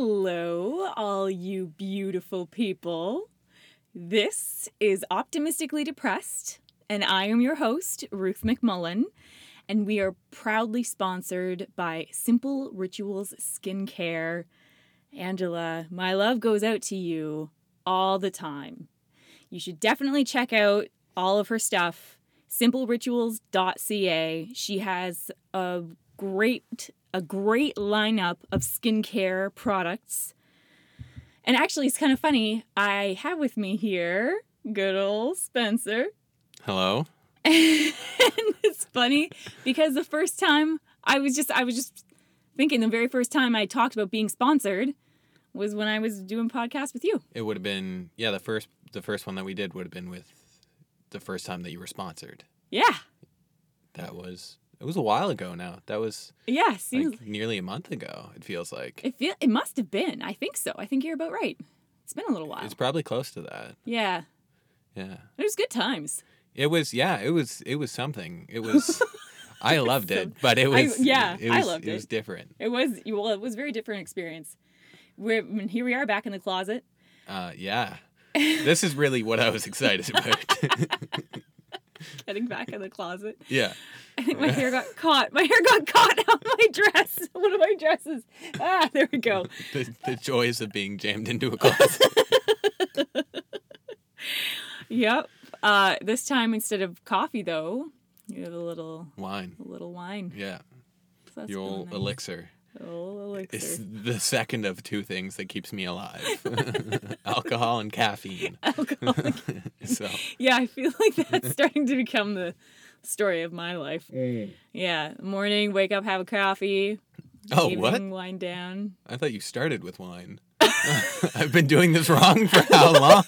Hello, all you beautiful people. This is Optimistically Depressed, and I am your host, Ruth McMullen, and we are proudly sponsored by Simple Rituals Skincare. Angela, my love goes out to you all the time. You should definitely check out all of her stuff, simplerituals.ca. She has a great a great lineup of skincare products. And actually, it's kind of funny. I have with me here good old Spencer. Hello. and it's funny because the first time I was just I was just thinking the very first time I talked about being sponsored was when I was doing podcast with you. It would have been yeah the first the first one that we did would have been with the first time that you were sponsored. Yeah. That was it was a while ago now. That was Yeah, seems like nearly a month ago. It feels like it feel it must have been. I think so. I think you're about right. It's been a little while. it's probably close to that. yeah. Yeah. It was good times. It was yeah. It was it was something. It was. I loved it, but it I- was yeah, It I loved it. It was different. It was well, it was a very different experience. We're I mean, here we are back in the closet. Uh, yeah. This is really what I was excited about. Getting back in the closet. yeah. I think my hair got caught. My hair got caught on my dress. One of my dresses. Ah, there we go. The, the joys of being jammed into a closet. Yep. Uh, this time instead of coffee though, you have a little Wine. a little wine. Yeah. So really nice. elixir. Old elixir. It's the second of two things that keeps me alive alcohol and caffeine. Alcoholic. so, yeah, I feel like that's starting to become the story of my life. Mm. Yeah, morning, wake up, have a coffee. oh, evening, what? Wind down. I thought you started with wine. I've been doing this wrong for how long?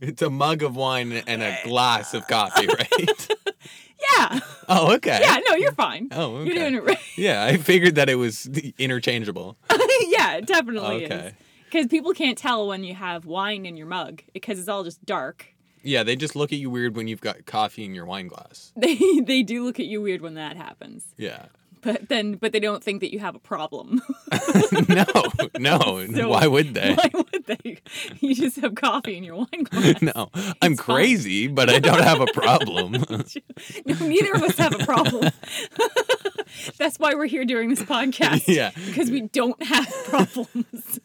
it's a mug of wine and a glass of coffee, right? Oh, okay. Yeah. No, you're fine. Oh, okay. You're doing it right. Yeah, I figured that it was interchangeable. yeah, it definitely is. Okay. Because people can't tell when you have wine in your mug because it's all just dark. Yeah, they just look at you weird when you've got coffee in your wine glass. They they do look at you weird when that happens. Yeah. But then but they don't think that you have a problem. no, no. So- Why would they? Why would they? You just have coffee in your wine glass. No, I'm It's fine. crazy, but I don't have a problem. no, neither of us have a problem. That's why we're here doing this podcast. Yeah. Because we don't have problems.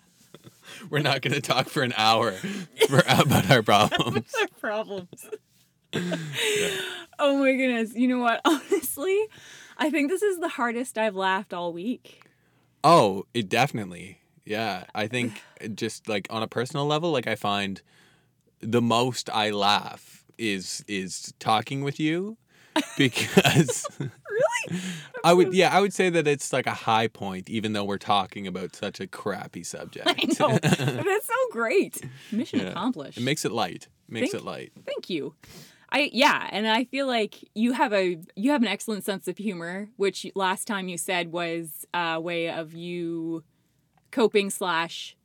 We're not going to talk for an hour for, about our problems. our problems. Oh my goodness. You know what? Honestly, I think this is the hardest I've laughed all week. Oh, it definitely. Yeah, I think just like on a personal level, like I find the most I laugh is is talking with you because Really? I would yeah, I would say that it's like a high point even though we're talking about such a crappy subject. I know. That's so great. Mission Yeah. accomplished. It makes it light. Makes Thank- it light. Thank you. I yeah, and I feel like you have a you have an excellent sense of humor, which last time you said was a way of you coping slash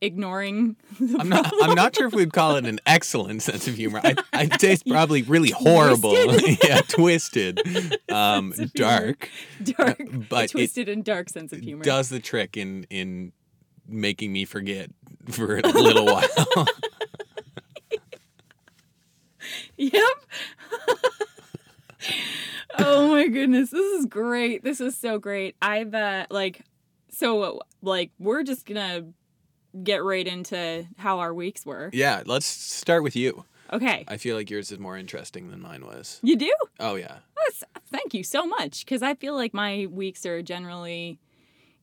ignoring. The I'm not. I'm not sure if we'd call it an excellent sense of humor. I, say it's probably really horrible. Twisted. yeah, twisted, um, Sense of humor. dark, dark, but twisted and dark sense of humor. does the trick in in making me forget for a little while. Yep. oh my goodness, this is great. This is so great. I've uh like so like we're just gonna get right into how our weeks were. yeah, let's start with you. Okay. I feel like yours is more interesting than mine was. You do? Oh yeah, That's, thank you so much because I feel like my weeks are generally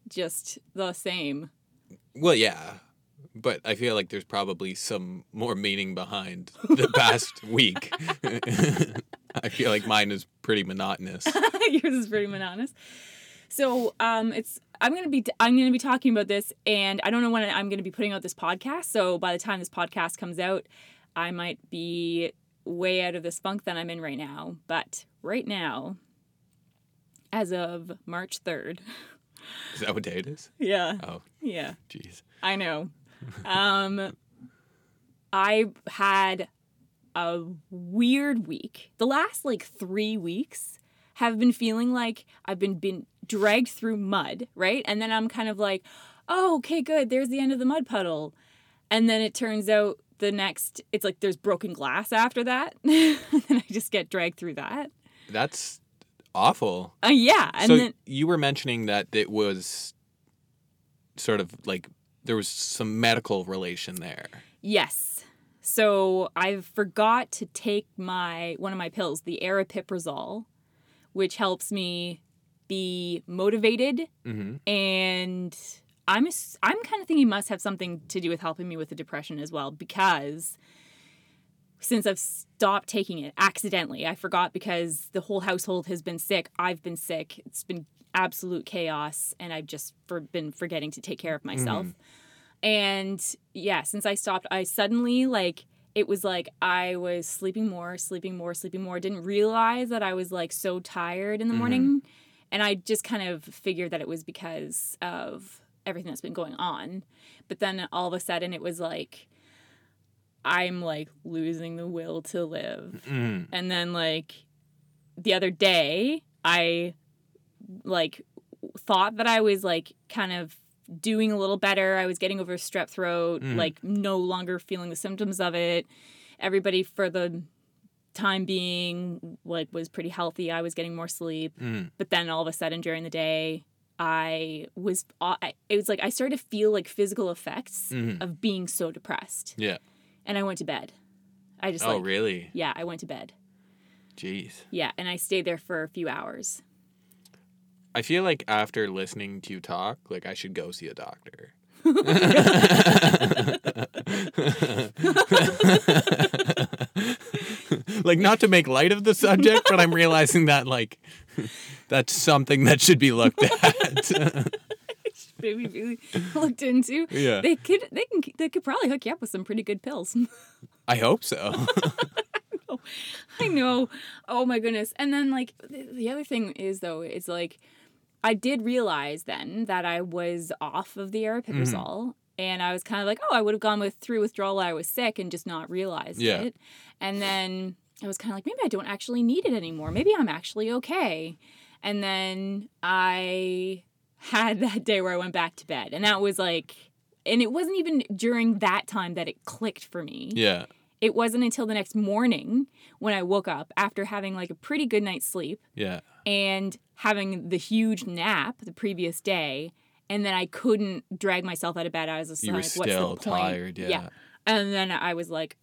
just the same. well yeah, but I feel like there's probably some more meaning behind the past week. I feel like mine is pretty monotonous. Yours is pretty monotonous. So, um, it's I'm gonna be I'm gonna be talking about this, and I don't know when I'm gonna be putting out this podcast. So by the time this podcast comes out, I might be way out of this funk that I'm in right now. But right now, as of March third, Is that what day it is? yeah, Oh, yeah, jeez. I know. Um, I had a weird week. The last like three weeks have been feeling like I've been been dragged through mud, right? And then I'm kind of like, "Oh, okay, good. There's the end of the mud puddle." And then it turns out the next it's like there's broken glass after that. and I just get dragged through that. That's awful. Uh, yeah, and so then you were mentioning that it was sort of like there was some medical relation there. Yes. So I forgot to take my one of my pills, the aripiprazole, which helps me be motivated Mm-hmm. and I'm I'm kind of thinking must have something to do with helping me with the depression as well because since I've stopped taking it accidentally, I forgot because the whole household has been sick. I've been sick. It's been absolute chaos, and I've just for, been forgetting to take care of myself. And yeah, since I stopped, I suddenly like it was like I was sleeping more, sleeping more, sleeping more. Didn't realize that I was like so tired in the Mhm. morning. And I just kind of figured that it was because of everything that's been going on. But then all of a sudden it was like I'm like losing the will to live. Mm. And then like the other day, I like thought that I was like kind of doing a little better. I was getting over strep throat, Mhm. like no longer feeling the symptoms of it. Everybody for the time being like was pretty healthy. I was getting more sleep, Mm. but then all of a sudden during the day, I was it was like I started to feel like physical effects Mhm. of being so depressed. Yeah. And I went to bed. I just Oh, like really? yeah, I went to bed. Jeez. Yeah, and I stayed there for a few hours. I feel like after listening to you talk, like I should go see a doctor. like not to make light of the subject, but I'm realizing that like that's something that should be looked at. Maybe really looked into. yeah. They could they can they could probably hook you up with some pretty good pills. I hope so. I know. Oh my goodness. And then like the, the other thing is though, it's like I did realize then that I was off of the aripiprazole. Mm-hmm. And I was kind of like, oh, I would have gone with through withdrawal while I was sick and just not realized Yeah. it. And then I was kind of like, maybe I don't actually need it anymore. Maybe I'm actually okay. And then I had that day where I went back to bed. And that was like, and it wasn't even during that time that it clicked for me yeah. It wasn't until the next morning when I woke up after having like a pretty good night's sleep Yeah. and having the huge nap the previous day. And then I couldn't drag myself out of bed. I was just You were like, what's still the point? tired, yeah. And then I was like,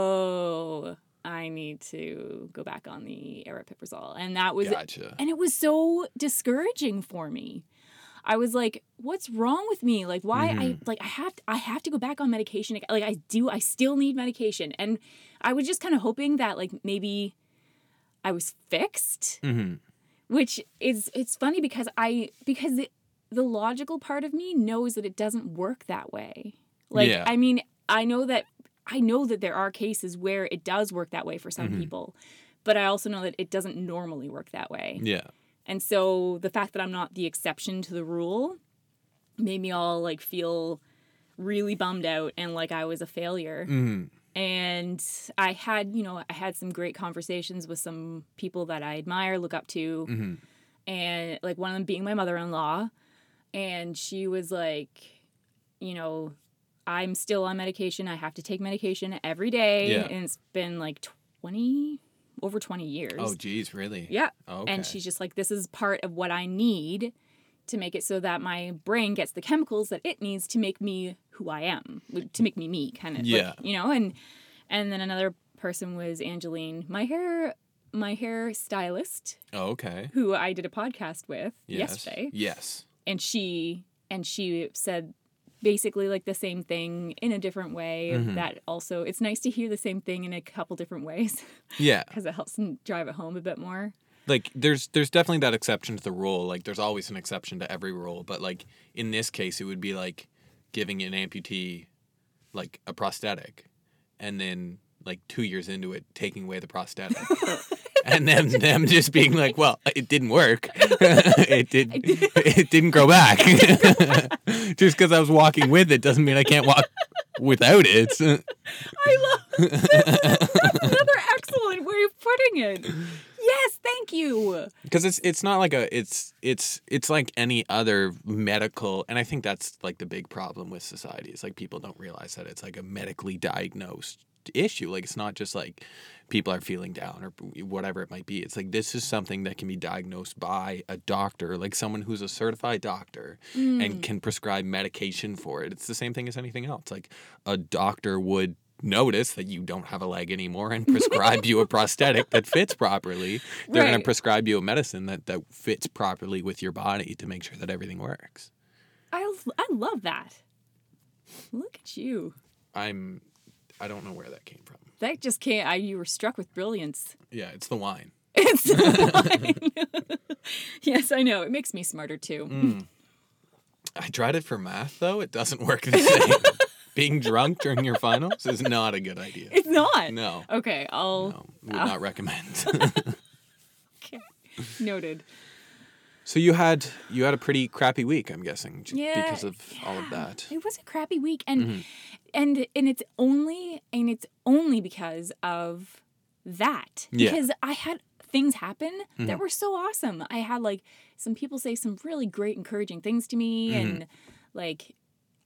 oh, I need to go back on the aripiprazole. And that was Gotcha. and it was so discouraging for me i was like what's wrong with me like why i Mhm. like i have to, i have to go back on medication like i do i still need medication and i was just kind of hoping that like maybe i was fixed hmm which is it's funny because i because the, the logical part of me knows that it doesn't work that way like Yeah. i mean i know that i know that there are cases where it does work that way for some Mhm. people but i also know that it doesn't normally work that way Yeah. And so the fact that I'm not the exception to the rule made me all like feel really bummed out and like I was a failure. hmm And I had, you know, I had some great conversations with some people that I admire, look up to, hmm and like one of them being my mother-in-law. And she was like you know i'm still on medication. I have to take medication every day. Yeah. and it's been like 20 over 20 years Oh, geez, really? yeah Okay. and she's just like this is part of what i need to make it so that my brain gets the chemicals that it needs to make me who i am to make me me kind of Yeah. like, you know and and then another person was angeline my hair my hair stylist Oh, okay. who I did a podcast with Yes. yesterday, Yes. and she and she said basically like the same thing in a different way. Mhm. That also it's nice to hear the same thing in a couple different ways Yeah. because it helps drive it home a bit more. like there's there's definitely that exception to the rule like there's always an exception to every rule but like in this case it would be like giving an amputee like a prosthetic and then like two years into it taking away the prosthetic and then them just being like well it didn't work it did it didn't grow back just because i was walking with it doesn't mean i can't walk without it I love that's another excellent way of putting it. Yes, thank you. because it's it's not like a it's it's it's like any other medical and i think that's like the big problem with society is like people don't realize that it's like a medically diagnosed issue like it's not just like people are feeling down or whatever it might be it's like this is something that can be diagnosed by a doctor like someone who's a certified doctor and mm. can prescribe medication for it it's the same thing as anything else like a doctor would notice that you don't have a leg anymore and prescribe you a prosthetic that fits properly they're going to prescribe you a medicine that, that fits properly with your body to make sure that everything works. I, I love that. Look at you. I'm, I don't know where that came from. That just can't. I, you were struck with brilliance. Yeah, it's the wine. It's the wine. yes, I know. It makes me smarter too. Mm. I tried it for math though. It doesn't work the same. Being drunk during your finals is not a good idea. It's not. No, Okay, I'll. no, would not recommend. Okay. Noted. So you had you had a pretty crappy week, I'm guessing, Yeah, because of all of that. It was a crappy week, and Mm-hmm. and and it's only and it's only because of that. Yeah. Mm-hmm. Because I had things happen that were so awesome. I had like some people say some really great encouraging things to me, Mm-hmm. and like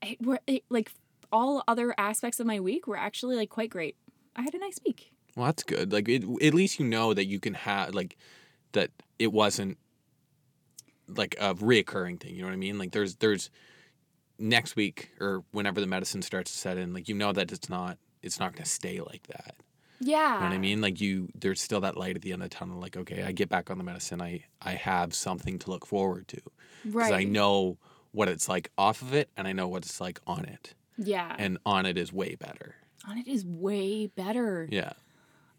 it, were it, like all other aspects of my week were actually like quite great. I had a nice week. Well, that's good. Like, it, at least you know that you can have like that. It wasn't like a reoccurring thing. You know what I mean? Like, there's there's next week or whenever the medicine starts to set in, like you know that it's not it's not going to stay like that. Yeah. You know what I mean? Like you, there's still that light at the end of the tunnel. Like, okay, I get back on the medicine. I I have something to look forward to Right. because I know what it's like off of it, and I know what it's like on it, Yeah. and on it is way better. On it is way better. Yeah.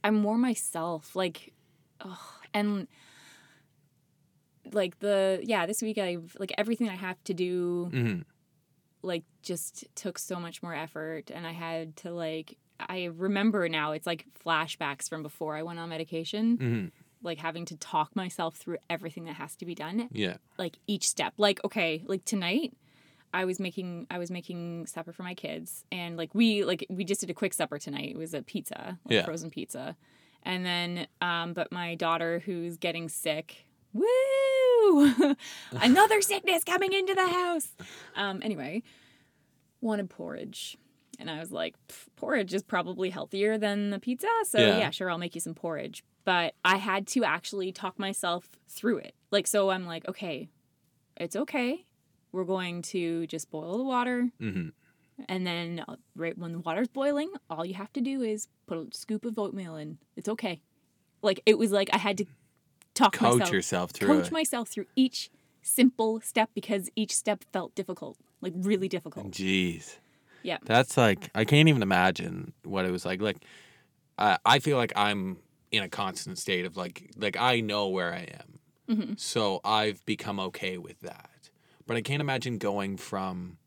I'm more myself. Like, ugh, and like the yeah, this week I've like everything I have to do hmm like just took so much more effort, and I had to like I remember now it's like flashbacks from before I went on medication, hmm like having to talk myself through everything that has to be done, Yeah. like each step. Like okay, like tonight. I was making I was making supper for my kids and like we like we just did a quick supper tonight. It was a pizza, like Yeah. frozen pizza. And then um but my daughter who's getting sick, woo! Another sickness coming into the house. Um anyway, wanted porridge. And I was like, porridge is probably healthier than the pizza. So Yeah. yeah, sure, I'll make you some porridge. But I had to actually talk myself through it. Like so I'm like, okay, it's okay. We're going to just boil the water. hmm And then, uh, right when the water's boiling, all you have to do is put a scoop of oatmeal in. It's okay. Like, it was like I had to talk Coach myself, yourself through coach it. myself through each simple step because each step felt difficult, like really difficult. Jeez. Yeah. That's like I can't even imagine what it was like. Like I I feel like I'm in a constant state of like like I know where I am. Mm-hmm. So I've become okay with that. But I can't imagine going from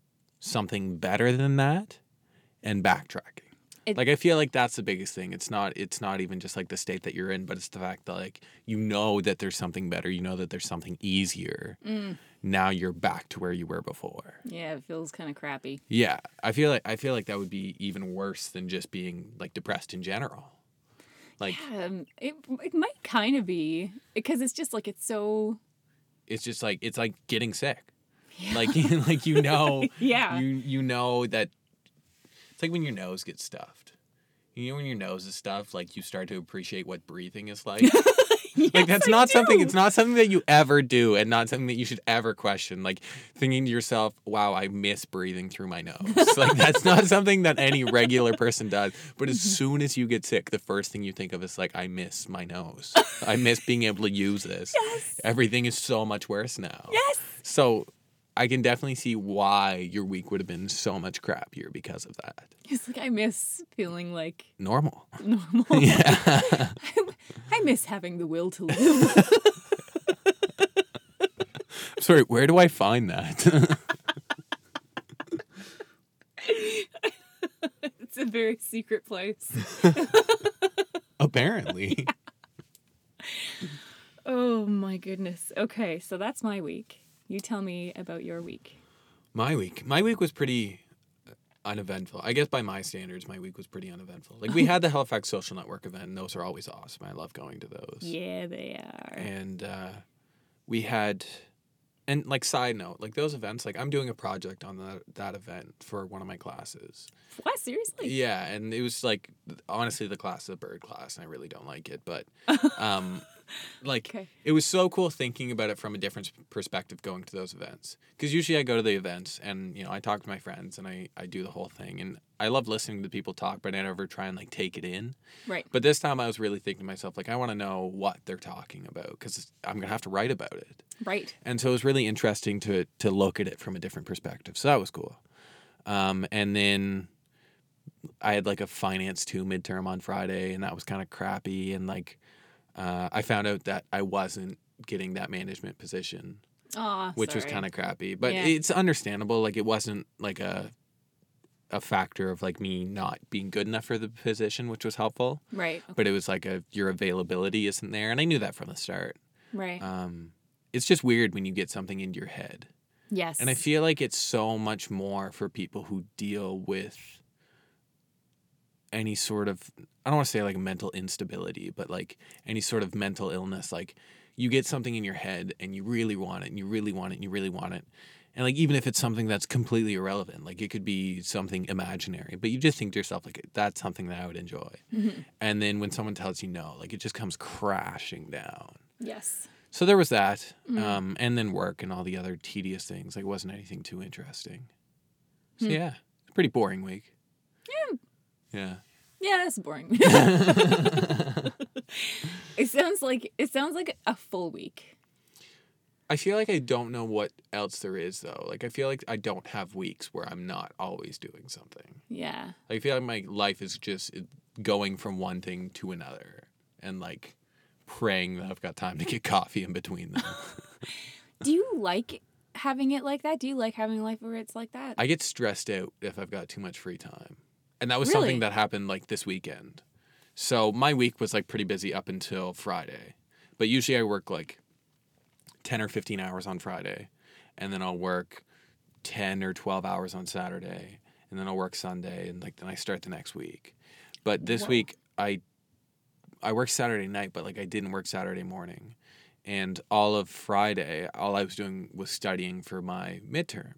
something better than that and backtracking. It- like I feel like that's the biggest thing. It's not it's not even just like the state that you're in, but it's the fact that like you know that there's something better, you know that there's something easier. Mm. Now you're back to where you were before. Yeah, it feels kind of crappy. Yeah, I feel like I feel like that would be even worse than just being like depressed in general. Like Um, it, it might kind of be because it's just like it's so. it's just like it's like getting sick. Like like you know Yeah. you you know that it's like when your nose gets stuffed. You know when your nose is stuffed, like you start to appreciate what breathing is like. like that's I not something it's not something that you ever do and not something that you should ever question like thinking to yourself wow i miss breathing through my nose like that's not something that any regular person does but as soon as you get sick the first thing you think of is like i miss my nose i miss being able to use this Yes. everything is so much worse now Yes. so i can definitely see why your week would have been so much crappier because of that It's like I miss feeling like normal normal. yeah I miss having the will to live. sorry where do i find that it's a very secret place. apparently Oh my goodness. Okay, so that's my week. You tell me about your week. My week. My week was pretty uneventful. I guess by my standards, my week was pretty uneventful. Like we had the Halifax Social Network event, and those are always awesome. I love going to those. Yeah, they are. And uh, we had, and like side note, like those events, like I'm doing a project on that that event for one of my classes. What? Seriously? Yeah, and it was like honestly the class is a bird class, and I really don't like it, but um, like Okay. it was so cool thinking about it from a different perspective going to those events because usually i go to the events and you know i talk to my friends and I, I do the whole thing and i love listening to people talk but i never try and like take it in Right. but this time i was really thinking to myself like i want to know what they're talking about because i'm gonna have to write about it Right. and so it was really interesting to to look at it from a different perspective so that was cool um, and then i had like a finance 2 midterm on friday and that was kind of crappy and like uh, i found out that i wasn't getting that management position Aw, which was sorry. kind of crappy but Yeah. it's understandable like it wasn't like a a factor of like me not being good enough for the position which was helpful right. but it was like a your availability isn't there and i knew that from the start Right. um, it's just weird when you get something into your head yes. and I feel like it's so much more for people who deal with any sort of I don't want to say like mental instability, but like any sort of mental illness. Like you get something in your head and you really want it and you really want it and you really want it. And like even if it's something that's completely irrelevant, like it could be something imaginary, but you just think to yourself like that's something that I would enjoy. Mhm. And then when someone tells you no, like it just comes crashing down. Yes. So there was that, Mhm. um, and then work and all the other tedious things. Like, wasn't anything too interesting. So Hmm. yeah, pretty boring week. Yeah. Yeah. Yeah, it's boring. it sounds like it sounds like a full week. I feel like I don't know what else there is though. Like, I feel like I don't have weeks where I'm not always doing something. Yeah. Like, I feel like my life is just going from one thing to another, and like praying that I've got time to get coffee in between them. Do you like having it like that? Do you like having a life where it's like that? I get stressed out if I've got too much free time. And that was Really? something that happened like this weekend. So my week was like pretty busy up until Friday. But usually I work like 10 or 15 hours on Friday. And then I'll work 10 or 12 hours on Saturday. And then I'll work Sunday. And like then I start the next week. But this Whoa. week I I worked Saturday night, but like I didn't work Saturday morning. And all of Friday, all I was doing was studying for my midterm.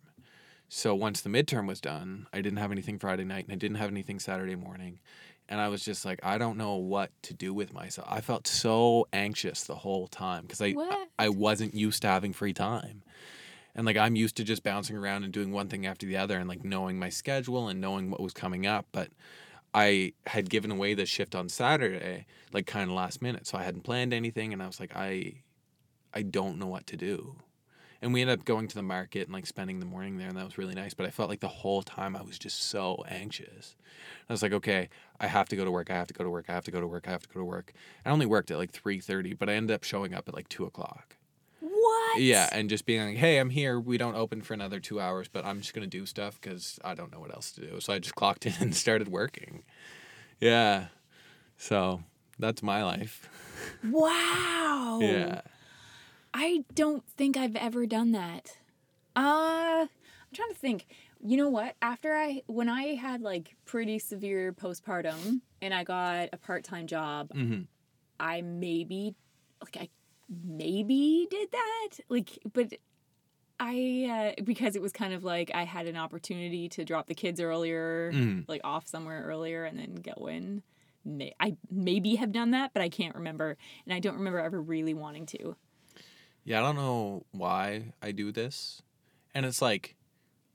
So once the midterm was done, I didn't have anything Friday night and I didn't have anything Saturday morning. And I was just like, I don't know what to do with myself. I felt so anxious the whole time because I? I wasn't used to having free time. And like I'm used to just bouncing around and doing one thing after the other and like knowing my schedule and knowing what was coming up. But I had given away the shift on Saturday, like kind of last minute. So I hadn't planned anything and I was like, I I don't know what to do. And we ended up going to the market and like spending the morning there and that was really nice. But I felt like the whole time I was just so anxious. I was like, okay, I have to go to work, I have to go to work, I have to go to work, I have to go to work. I only worked at like three thirty, but I ended up showing up at like two o'clock. what? Yeah, and just being like, "Hey, I'm here. We don't open for another two hours, but I'm just gonna do stuff because I don't know what else to do." So I just clocked in and started working. Yeah, so that's my life. Wow. Yeah, I don't think I've ever done that. Uh, I'm trying to think. You know what? After I, when I had like pretty severe postpartum and I got a part time job, hmm I maybe, like, I maybe did that. Like, but I, uh, because it was kind of like I had an opportunity to drop the kids earlier, Mhm. like off somewhere earlier and then go in. May, I maybe have done that, but I can't remember. And I don't remember ever really wanting to. Yeah. I don't know why I do this, and it's like,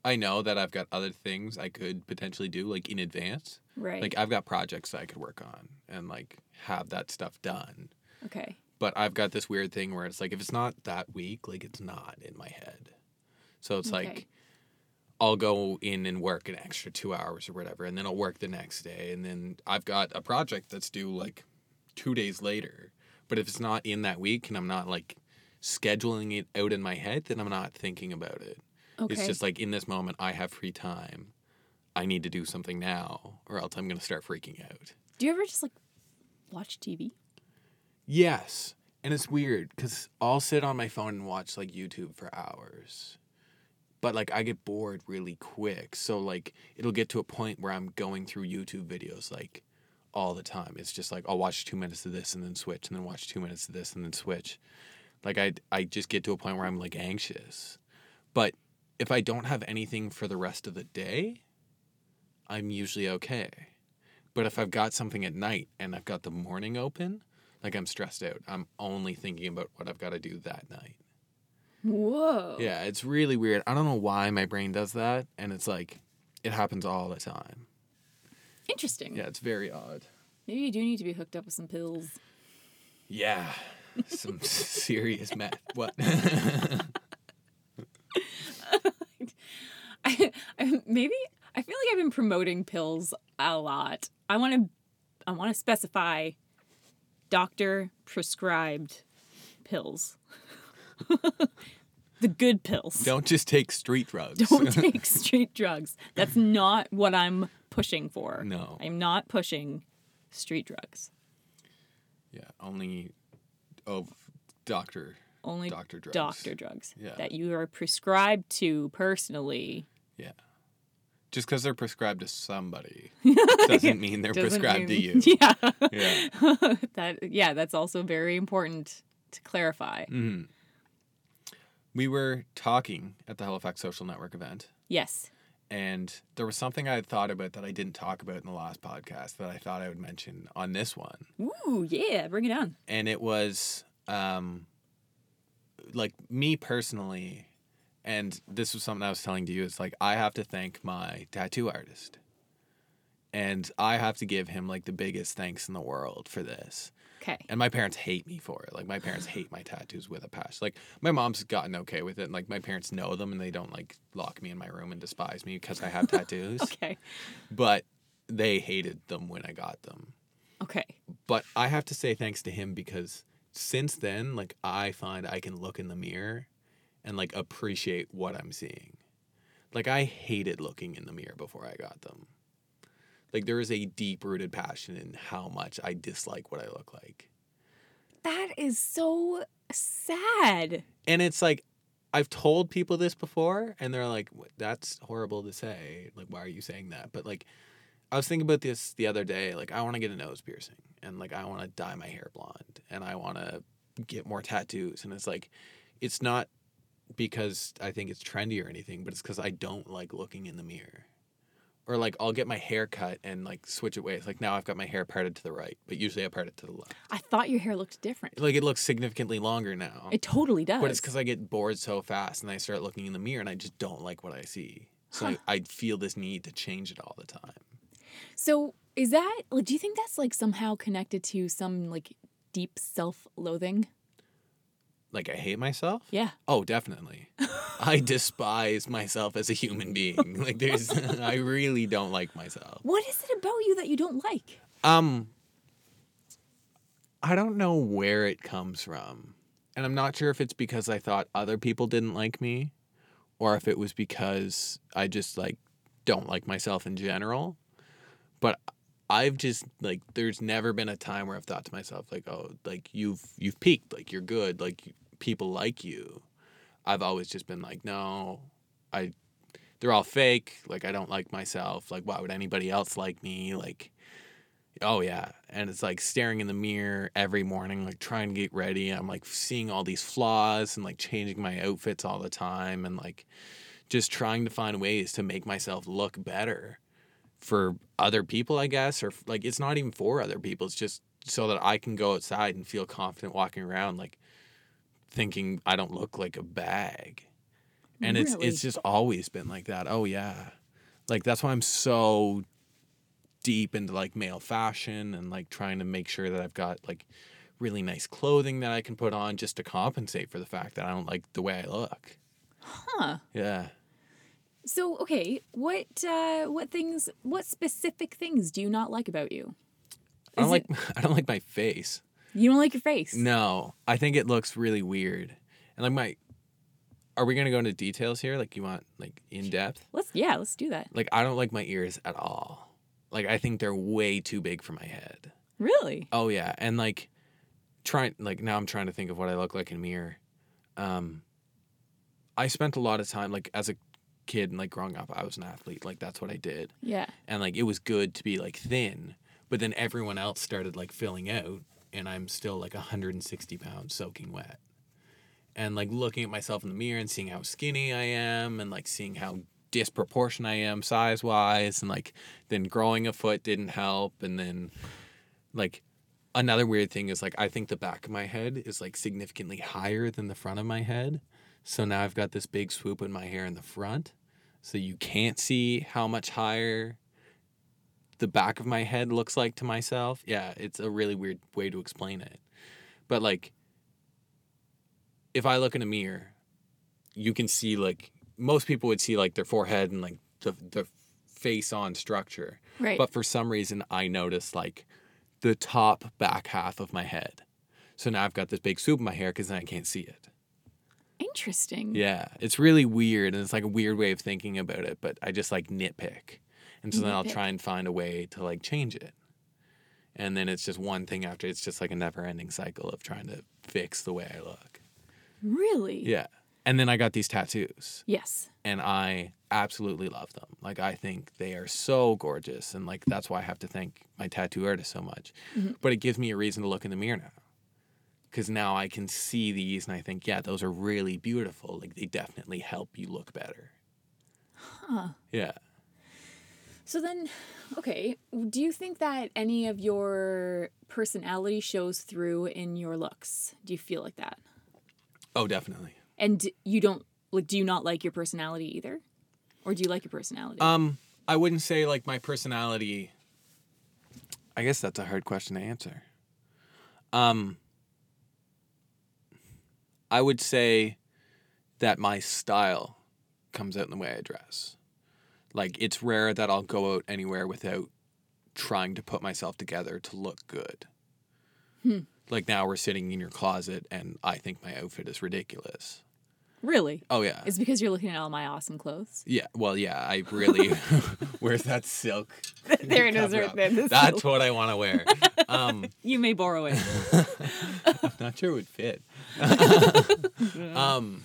I know that I've got other things I could potentially do like in advance. Right. Like I've got projects that I could work on and like have that stuff done. okay. but I've got this weird thing where it's like if it's not that week, like it's not in my head. So it's Okay. like I'll go in and work an extra two hours or whatever, and then I'll work the next day, and then I've got a project that's due like two days later. But if it's not in that week and I'm not like scheduling it out in my head, then I'm not thinking about it. Okay. It's just like in this moment I have free time. I need to do something now, or else I'm gonna start freaking out. Do you ever just like watch TV? Yes. And it's weird because I'll sit on my phone and watch like YouTube for hours. but like I get bored really quick. So like it'll get to a point where I'm going through YouTube videos like all the time. It's just like I'll watch 2 minutes of this and then switch and then watch 2 minutes of this and then switch. Like I I just get to a point where I'm like anxious. But if I don't have anything for the rest of the day, I'm usually okay. But if I've got something at night and I've got the morning open, like I'm stressed out. I'm only thinking about what I've got to do that night. Whoa. Yeah, it's really weird. I don't know why my brain does that, and it's like it happens all the time. Interesting. Yeah, it's very odd. Maybe you do need to be hooked up with some pills. Yeah, some serious meth. What? I, I, maybe I feel like I've been promoting pills a lot. I want to I want to specify doctor prescribed pills. the good pills. don't just take street drugs. Don't take street drugs. That's not what I'm pushing for. No. I'm not pushing street drugs. yeah, only of doctor Only doctor drugs. doctor drugs Yeah. that you are prescribed to personally. Yeah. Just because they're prescribed to somebody doesn't mean they're doesn't prescribed mean- to you. Yeah. Yeah. that yeah, that's also very important to clarify. hmm We were talking at the Halifax Social Network event, Yes. And there was something I had thought about that I didn't talk about in the last podcast that I thought I would mention on this one. Ooh, yeah, bring it on. And it was um, like me personally, and this was something I was telling to you. It's like I have to thank my tattoo artist, and I have to give him like the biggest thanks in the world for this. Okay. And my parents hate me for it. Like my parents hate my tattoos with a passion. Like my mom's gotten okay with it. And like my parents know them and they don't like lock me in my room and despise me because I have tattoos. Okay. But they hated them when I got them. Okay. But I have to say thanks to him because since then, like I find I can look in the mirror and like appreciate what I'm seeing. Like I hated looking in the mirror before I got them. Like there is a deep rooted passion in how much I dislike what I look like. That is so sad. And it's like I've told people this before and they're like that's horrible to say. Like why are you saying that? But like I was thinking about this the other day like I want to get a nose piercing and like I want to dye my hair blonde and I want to get more tattoos and it's like it's not because I think it's trendy or anything, but it's cuz I don't like looking in the mirror. Or like I'll get my hair cut and like switch it ways. Like now I've got my hair parted to the right, but usually I part it to the left. I thought your hair looked different. Like it looks significantly longer now. It totally does. But it's because I get bored so fast and I start looking in the mirror and I just don't like what I see. So I, I feel this need to change it all the time. So is that like do you think that's like somehow connected to some like deep self-loathing? Like I hate myself? Yeah. Oh, definitely. I despise myself as a human being. Like there's I really don't like myself. What is it about you that you don't like? Um I don't know where it comes from. And I'm not sure if it's because I thought other people didn't like me or if it was because I just like don't like myself in general. But I've just like there's never been a time where I've thought to myself like oh like you've you've peaked like you're good like people like you. I've always just been like no I they're all fake like I don't like myself like why would anybody else like me like Oh yeah, and it's like staring in the mirror every morning, like trying to get ready. I'm like seeing all these flaws and like changing my outfits all the time, and like just trying to find ways to make myself look better for other people, I guess, or like it's not even for other people. It's just so that I can go outside and feel confident walking around, like thinking I don't look like a bag. And it's Really? it's just always been like that. Oh yeah, like that's why I'm so deep into like male fashion and like trying to make sure that I've got like really nice clothing that I can put on just to compensate for the fact that I don't like the way I look. Huh. Yeah. So okay, what uh what things what specific things do you not like about you? I don't Is like it- I don't like my face. You don't like your face. No, I think it looks really weird. And like my Are we going to go into details here? Like you want like in depth? Let's yeah, let's do that. Like I don't like my ears at all. Like I think they're way too big for my head. Really? Oh yeah, and like trying like now I'm trying to think of what I look like in a mirror. Um I spent a lot of time like as a kid and like growing up, I was an athlete. Like that's what I did, Yeah. and like it was good to be like thin. But then everyone else started like filling out, and I'm still like 160 pounds soaking wet. And like looking at myself in the mirror and seeing how skinny I am, and like seeing how disproportionate I am size wise, and like then growing a foot didn't help, and then like another weird thing is like I think the back of my head is like significantly higher than the front of my head. So now I've got this big swoop in my hair in the front. So you can't see how much higher the back of my head looks like to myself. Yeah, it's a really weird way to explain it. But like if I look in a mirror, you can see like most people would see like their forehead and like the the face on structure. Right. But for some reason, I notice like the top back half of my head. So now I've got this big swoop in my hair because then I can't see it. Interesting. Yeah, it's really weird, and it's like a weird way of thinking about it. But I just like nitpick, and so then I'll try and find a way to like change it. And then it's just one thing after. It's just like a never-ending cycle of trying to fix the way I look. Really? Yeah, and then I got these tattoos, Yes. and I absolutely love them. Like I think they are so gorgeous, and like that's why I have to thank my tattoo artist so much. Mhm. But it gives me a reason to look in the mirror now, because now I can see these, and I think, yeah, those are really beautiful. Like they definitely help you look better. Huh. Yeah. So then, okay, do you think that any of your personality shows through in your looks? Do you feel like that? Oh, definitely. And you don't like do you not like your personality either? Or do you like your personality? Um, I wouldn't say like my personality. I guess that's a hard question to answer. Um, I would say that my style comes out in the way I dress. Like it's rare that I'll go out anywhere without trying to put myself together to look good. Hmm. Like now we're sitting in your closet and I think my outfit is ridiculous. really? Oh yeah. It's because you're looking at all my awesome clothes. Yeah, well, yeah, I really. Where's that silk? there it is right there. the That's silk. what I want to wear. Um, You may borrow it. I'm not sure it would fit. um,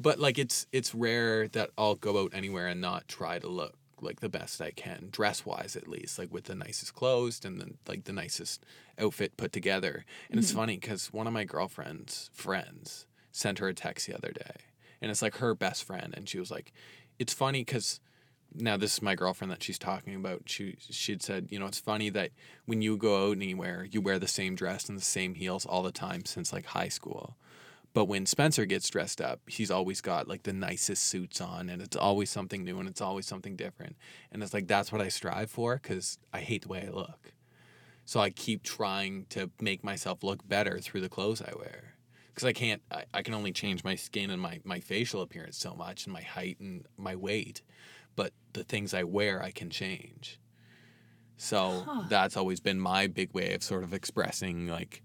but like it's it's rare that I'll go out anywhere and not try to look like the best I can, dress wise at least, like with the nicest clothes and then like the nicest outfit put together. And it's Mhm. funny because one of my girlfriend's friends sent her a text the other day, and it's like her best friend, and she was like, "It's funny because." Now this is my girlfriend that she's talking about. She she'd said, you know, it's funny that when you go out anywhere, you wear the same dress and the same heels all the time since like high school. But when Spencer gets dressed up, he's always got like the nicest suits on and it's always something new and it's always something different. And it's like that's what I strive for cuz I hate the way I look. So I keep trying to make myself look better through the clothes I wear. Cuz I can't I, I can only change my skin and my my facial appearance so much and my height and my weight. But the things I wear I can change. So Huh. that's always been my big way of sort of expressing like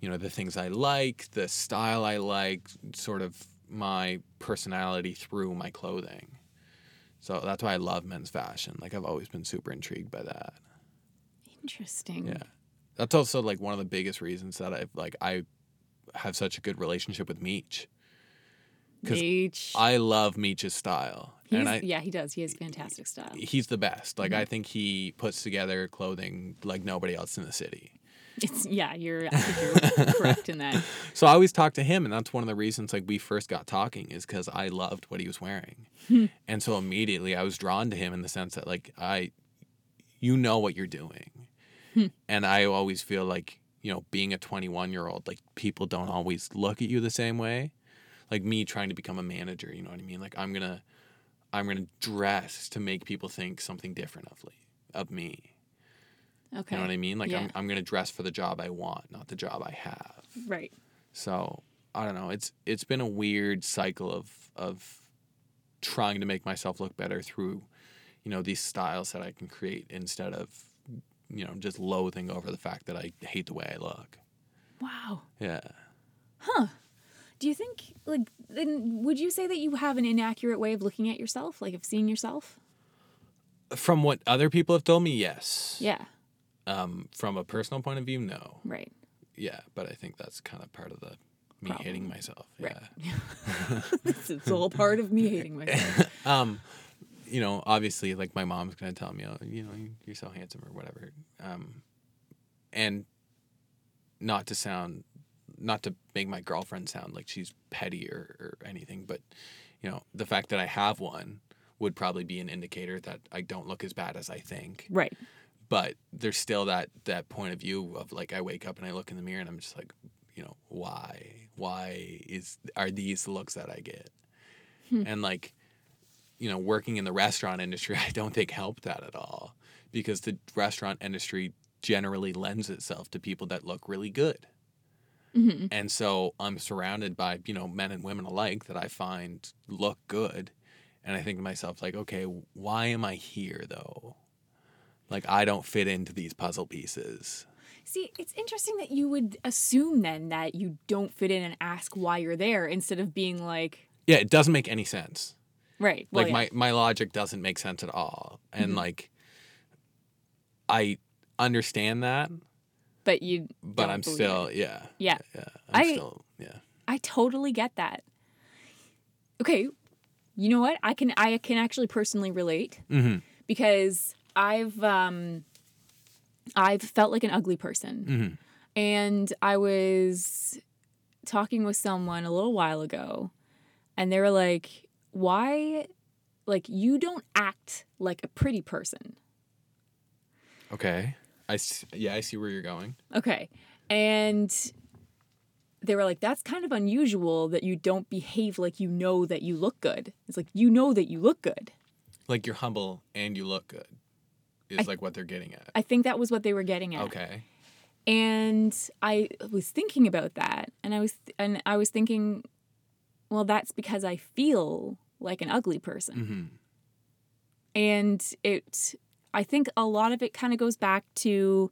you know the things I like, the style I like, sort of my personality through my clothing. So that's why I love men's fashion. Like I've always been super intrigued by that. Interesting. Yeah. That's also like one of the biggest reasons that I've like I have such a good relationship with Meech. 'Cause H. I love Meech's style. He's, and I yeah, he does. He has fantastic style. he's the best. Like Mhm. I think he puts together clothing like nobody else in the city. It's yeah, you're you're correct in that. So I always talk to him, and that's one of the reasons like we first got talking is because I loved what he was wearing, Hmm. and so immediately I was drawn to him in the sense that like I, you know what you're doing, Hmm. and I always feel like you know being a 21 year old like people don't always look at you the same way, like me trying to become a manager. You know what I mean? Like I'm gonna, I'm gonna dress to make people think something different of, of me. Okay. You know what I mean? Like Yeah. I'm, I'm gonna dress for the job I want, not the job I have. Right. So I don't know. It's it's been a weird cycle of of trying to make myself look better through, you know, these styles that I can create instead of, you know, just loathing over the fact that I hate the way I look. Wow. Yeah. Huh. Do you think like then would you say that you have an inaccurate way of looking at yourself, like of seeing yourself? From what other people have told me, yes. Yeah. Um, from a personal point of view, no. Right. Yeah, but I think that's kind of part of the me hating myself. Right. Yeah. it's, it's all part of me hating myself. um, you know, obviously, like my mom's gonna tell me, oh, you know, you're so handsome or whatever. Um, and not to sound, not to make my girlfriend sound like she's petty or, or anything, but you know, the fact that I have one would probably be an indicator that I don't look as bad as I think. Right. But there's still that that point of view of like I wake up and I look in the mirror and I'm just like, you know, why? Why is are these the looks that I get? Hmm. And like, you know, working in the restaurant industry, I don't think helped that at all because the restaurant industry generally lends itself to people that look really good. hmm And so I'm surrounded by, you know, men and women alike that I find look good. And I think to myself, like, okay, why am I here though? Like, I don't fit into these puzzle pieces. See, it's interesting that you would assume then that you don't fit in and ask why you're there instead of being like, Yeah, it doesn't make any sense. right. Well, Like, yeah. my, my logic doesn't make sense at all. And, Mhm. like, I understand that, but you. but I'm still, yeah. Yeah. Yeah. I'm I- still, yeah. I totally get that. Okay, you know what? I can I can actually personally relate hmm because I've um I've felt like an ugly person. hmm And I was talking with someone a little while ago, and they were like, Why, like, you don't act like a pretty person. Okay. I, s- yeah, I see where you're going. Okay. And they were like, That's kind of unusual that you don't behave like you know that you look good. It's like, you know that you look good. Like, you're humble and you look good, is I- like what they're getting at. I think that was what they were getting at. Okay. And I was thinking about that, and I was and I was thinking, well, that's because I feel like an ugly person, hmm and it. I think a lot of it kind of goes back to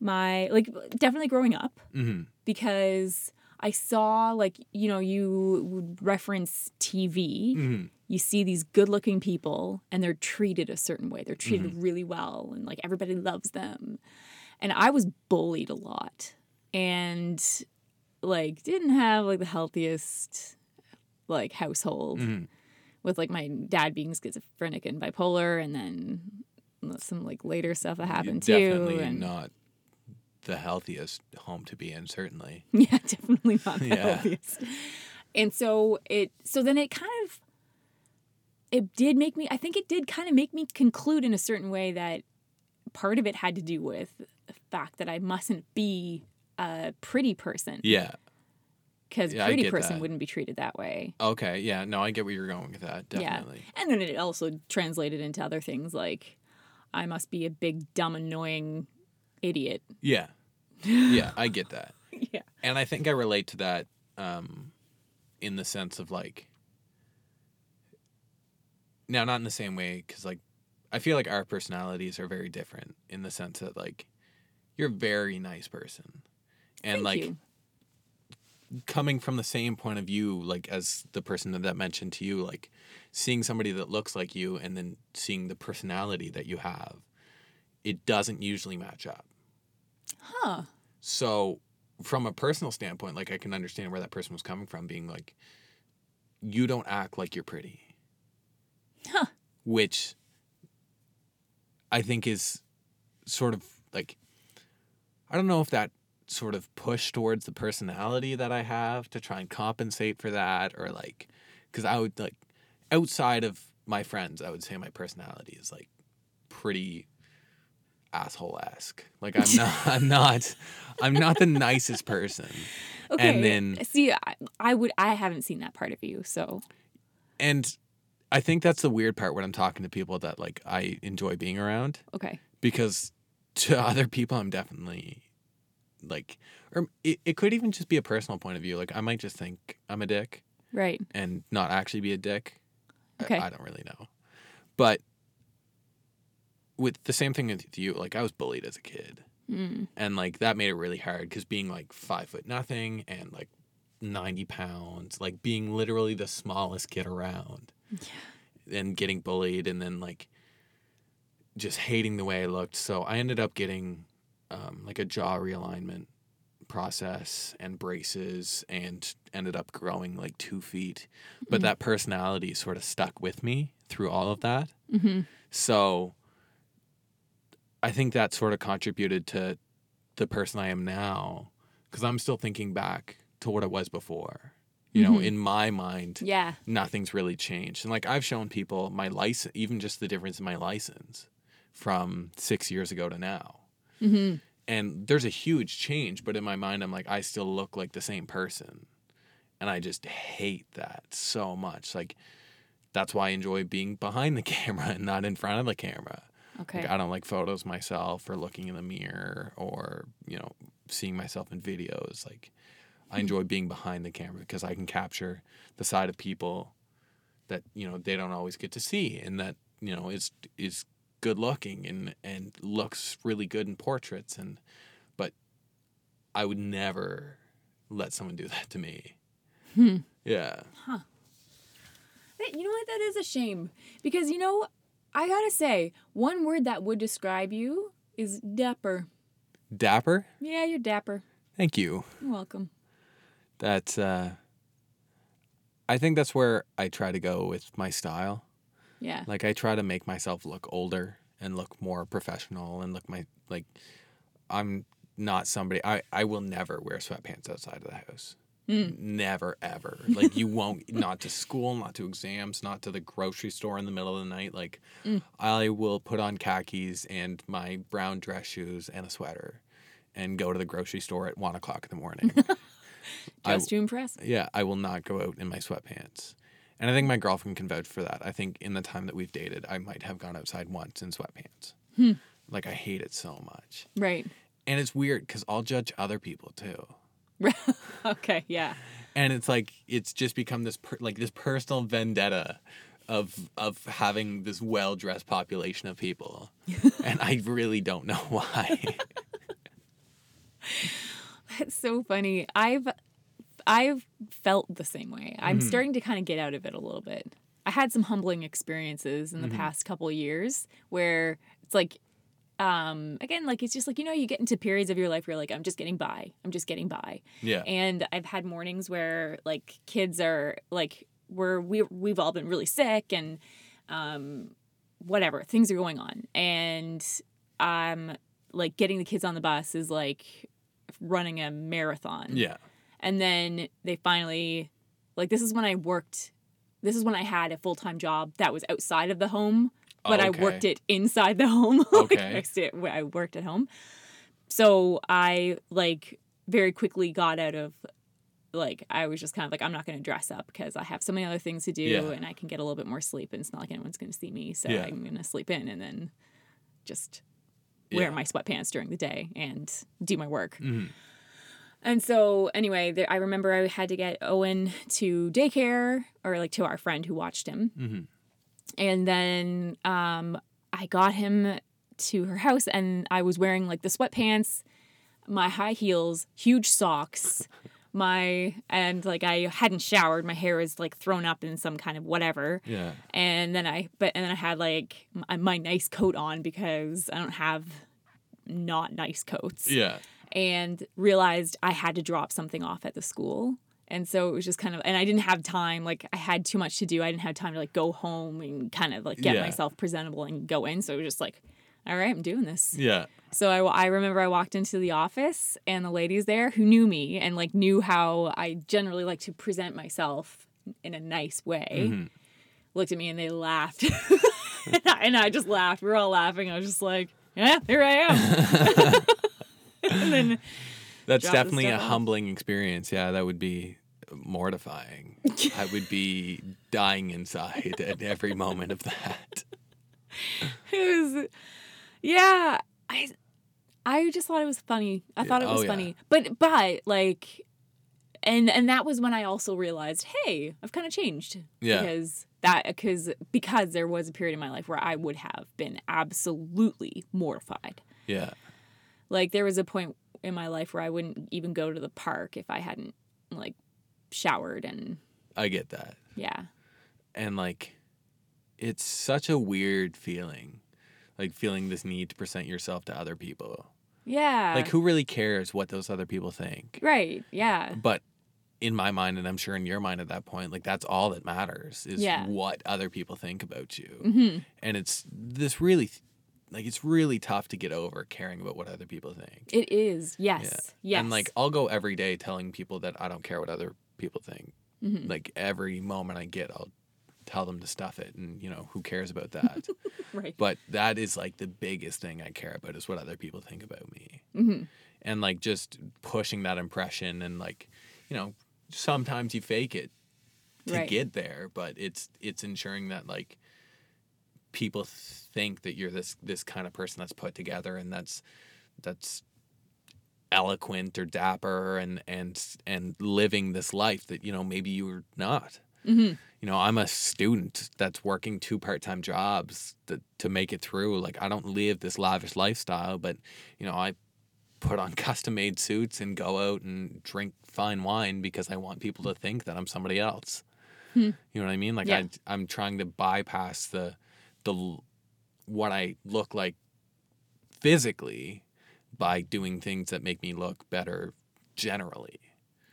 my like definitely growing up hmm because I saw like you know you would reference TV. hmm You see these good-looking people, and they're treated a certain way. They're treated really well, and like everybody loves them. And I was bullied a lot, and like didn't have like the healthiest like household hmm with like my dad being schizophrenic and bipolar, and then some like later stuff that happened too. Definitely and not the healthiest home to be in, certainly. Yeah, definitely not the Yeah. healthiest. And so it so then it kind of it did make me I think it did kind of make me conclude in a certain way that part of it had to do with the fact that I mustn't be a pretty person Yeah. because Yeah, pretty person that. wouldn't be treated that way. Okay. Yeah. No, I get where you're going with that. Definitely. Yeah. Definitely. And then it also translated into other things like I must be a big dumb annoying idiot. Yeah. Yeah. I get that. yeah. And I think I relate to that um, in the sense of like, now not in the same way, because like, I feel like our personalities are very different in the sense that like, you're a very nice person. And Thank like, you. coming from the same point of view, like as the person that, that mentioned to you, like seeing somebody that looks like you and then seeing the personality that you have, it doesn't usually match up. Huh. So, from a personal standpoint, like I can understand where that person was coming from, being like, you don't act like you're pretty. Huh. Which I think is sort of like, I don't know if that sort of push towards the personality that I have to try and compensate for that, or like, because I would like, outside of my friends, I would say my personality is like pretty asshole esque. Like I'm not, I'm not, I'm not the nicest person. Okay. And then- see, I, I would I haven't seen that part of you, so And I think that's the weird part when I'm talking to people that like I enjoy being around okay. because to other people I'm definitely like or it, it could even just be a personal point of view. Like I might just think I'm a dick Right. and not actually be a dick. I- Okay. I, don't really know. But with the same thing with you, like I was bullied as a kid. Mm. and like that made it really hard because being like five foot nothing and like 90 pounds like being literally the smallest kid around and getting bullied and then like just hating the way i looked so i ended up getting um, like a jaw realignment process and braces and ended up growing like two feet. But Mm. that personality sort of stuck with me through all of that. Mm-hmm. So I think that sort of contributed to the person I am now because I'm still thinking back to what I was before. You know, Mhm. in my mind, Yeah. nothing's really changed. And like I've shown people my license, even just the difference in my license from six years ago to now. Mm-hmm. And there's a huge change, but in my mind, I'm like, I still look like the same person. And I just hate that so much. Like, that's why I enjoy being behind the camera and not in front of the camera. Okay. Like, I don't like photos myself or looking in the mirror or, you know, seeing myself in videos. Like, I enjoy being behind the camera because I can capture the side of people that, you know, they don't always get to see and that, you know, is is good looking and and looks really good in portraits and but I would never let someone do that to me. Hmm. Yeah. That- You know what? That is a shame because you know, I gotta say, one word that would describe you is dapper. Dapper? Yeah, you're dapper. Thank you. You're welcome. That's uh I think that's where I try to go with my style. Yeah. Like I try to make myself look older and look more professional and look my like I'm not somebody I I will never wear sweatpants outside of the house. Mm. Never ever. Like you won't not to school, not to exams, not to the grocery store in the middle of the night. Like Mm. I will put on khakis and my brown dress shoes and a sweater and go to the grocery store at one o'clock in the morning. I- Just to impress. yeah, I will not go out in my sweatpants. And I think my girlfriend can vouch for that. I think in the time that we've dated, I might have gone outside once in sweatpants. Hmm. Like I hate it so much. Right. And it's weird cuz I'll judge other people too. okay. Yeah. And it's like it's just become this per, like this personal vendetta of of having this well-dressed population of people. and I really don't know why. That's so funny. I've I've felt the same way. I'm Mhm. starting to kind of get out of it a little bit. I had some humbling experiences in the Mhm. past couple of years where it's like um again like it's just like you know you get into periods of your life where you're like I'm just getting by. I'm just getting by. yeah. And I've had mornings where like kids are like we're we we've all been really sick and um whatever things are going on and I'm like getting the kids on the bus is like running a marathon. Yeah. And then they finally like this is when I worked this is when I had a full-time job that was outside of the home but I Okay. worked it inside the home. like Okay. next to it, where I worked at home. So I like very quickly got out of like I was just kind of like I'm not going to dress up because I have so many other things to do Yeah. and I can get a little bit more sleep and it's not like anyone's going to see me. So Yeah. I'm going to sleep in and then just wear Yeah. my sweatpants during the day and do my work. Mhm. And so, anyway, there, I remember I had to get Owen to daycare or like to our friend who watched him. Mhm. And then um, I got him to her house and I was wearing like the sweatpants, my high heels, huge socks, my, and like I hadn't showered. My hair was like thrown up in some kind of whatever. Yeah. And then I, but, and then I had like my, my nice coat on because I don't have not nice coats Yeah. and realized I had to drop something off at the school. And so it was just kind of, and I didn't have time. Like I had too much to do. I didn't have time to like go home and kind of like get Yeah. myself presentable and go in. So it was just like, all right, I'm doing this. Yeah. So I, I remember I walked into the office and the ladies there who knew me and like knew how I generally like to present myself in a nice way Mhm. looked at me and they laughed. and, I, and I just laughed. We were all laughing. I was just like, yeah, here I am. and then That's definitely a off. humbling experience. Yeah, that would be mortifying. I would be dying inside at every moment of that. it was yeah i i just thought it was funny i thought it oh, was yeah. funny but but like and and that was when i also realized hey i've kind of changed Yeah. because that because because there was a period in my life where i would have been absolutely mortified Yeah. like there was a point in my life where i wouldn't even go to the park if i hadn't like showered and I get that. yeah And like it's such a weird feeling. Like feeling this need to present yourself to other people. Yeah. Like, who really cares what those other people think? Right. Yeah. But in my mind, and I'm sure in your mind at that point, like that's all that matters is Yeah. what other people think about you. hmm And it's this really, like, it's really tough to get over caring about what other people think. It is. Yes. Yes. And like, I'll go every day telling people that I don't care what other people think. Mhm. Like, every moment I get, I'll tell them to stuff it. And, you know, who cares about that? right. but that is like the biggest thing I care about is what other people think about me. hmm And like, just pushing that impression and like, you know, sometimes you fake it to Right. get there, but it's it's ensuring that like people think that you're this this kind of person that's put together and that's that's eloquent or dapper and and and living this life that you know maybe you're not hmm you know i'm a student that's working two part-time jobs to, to make it through like i don't live this lavish lifestyle but you know i put on custom made suits and go out and drink fine wine because i want people to think that i'm somebody else Hmm. you know what i mean like Yeah. I, i'm trying to bypass the the what i look like physically by doing things that make me look better generally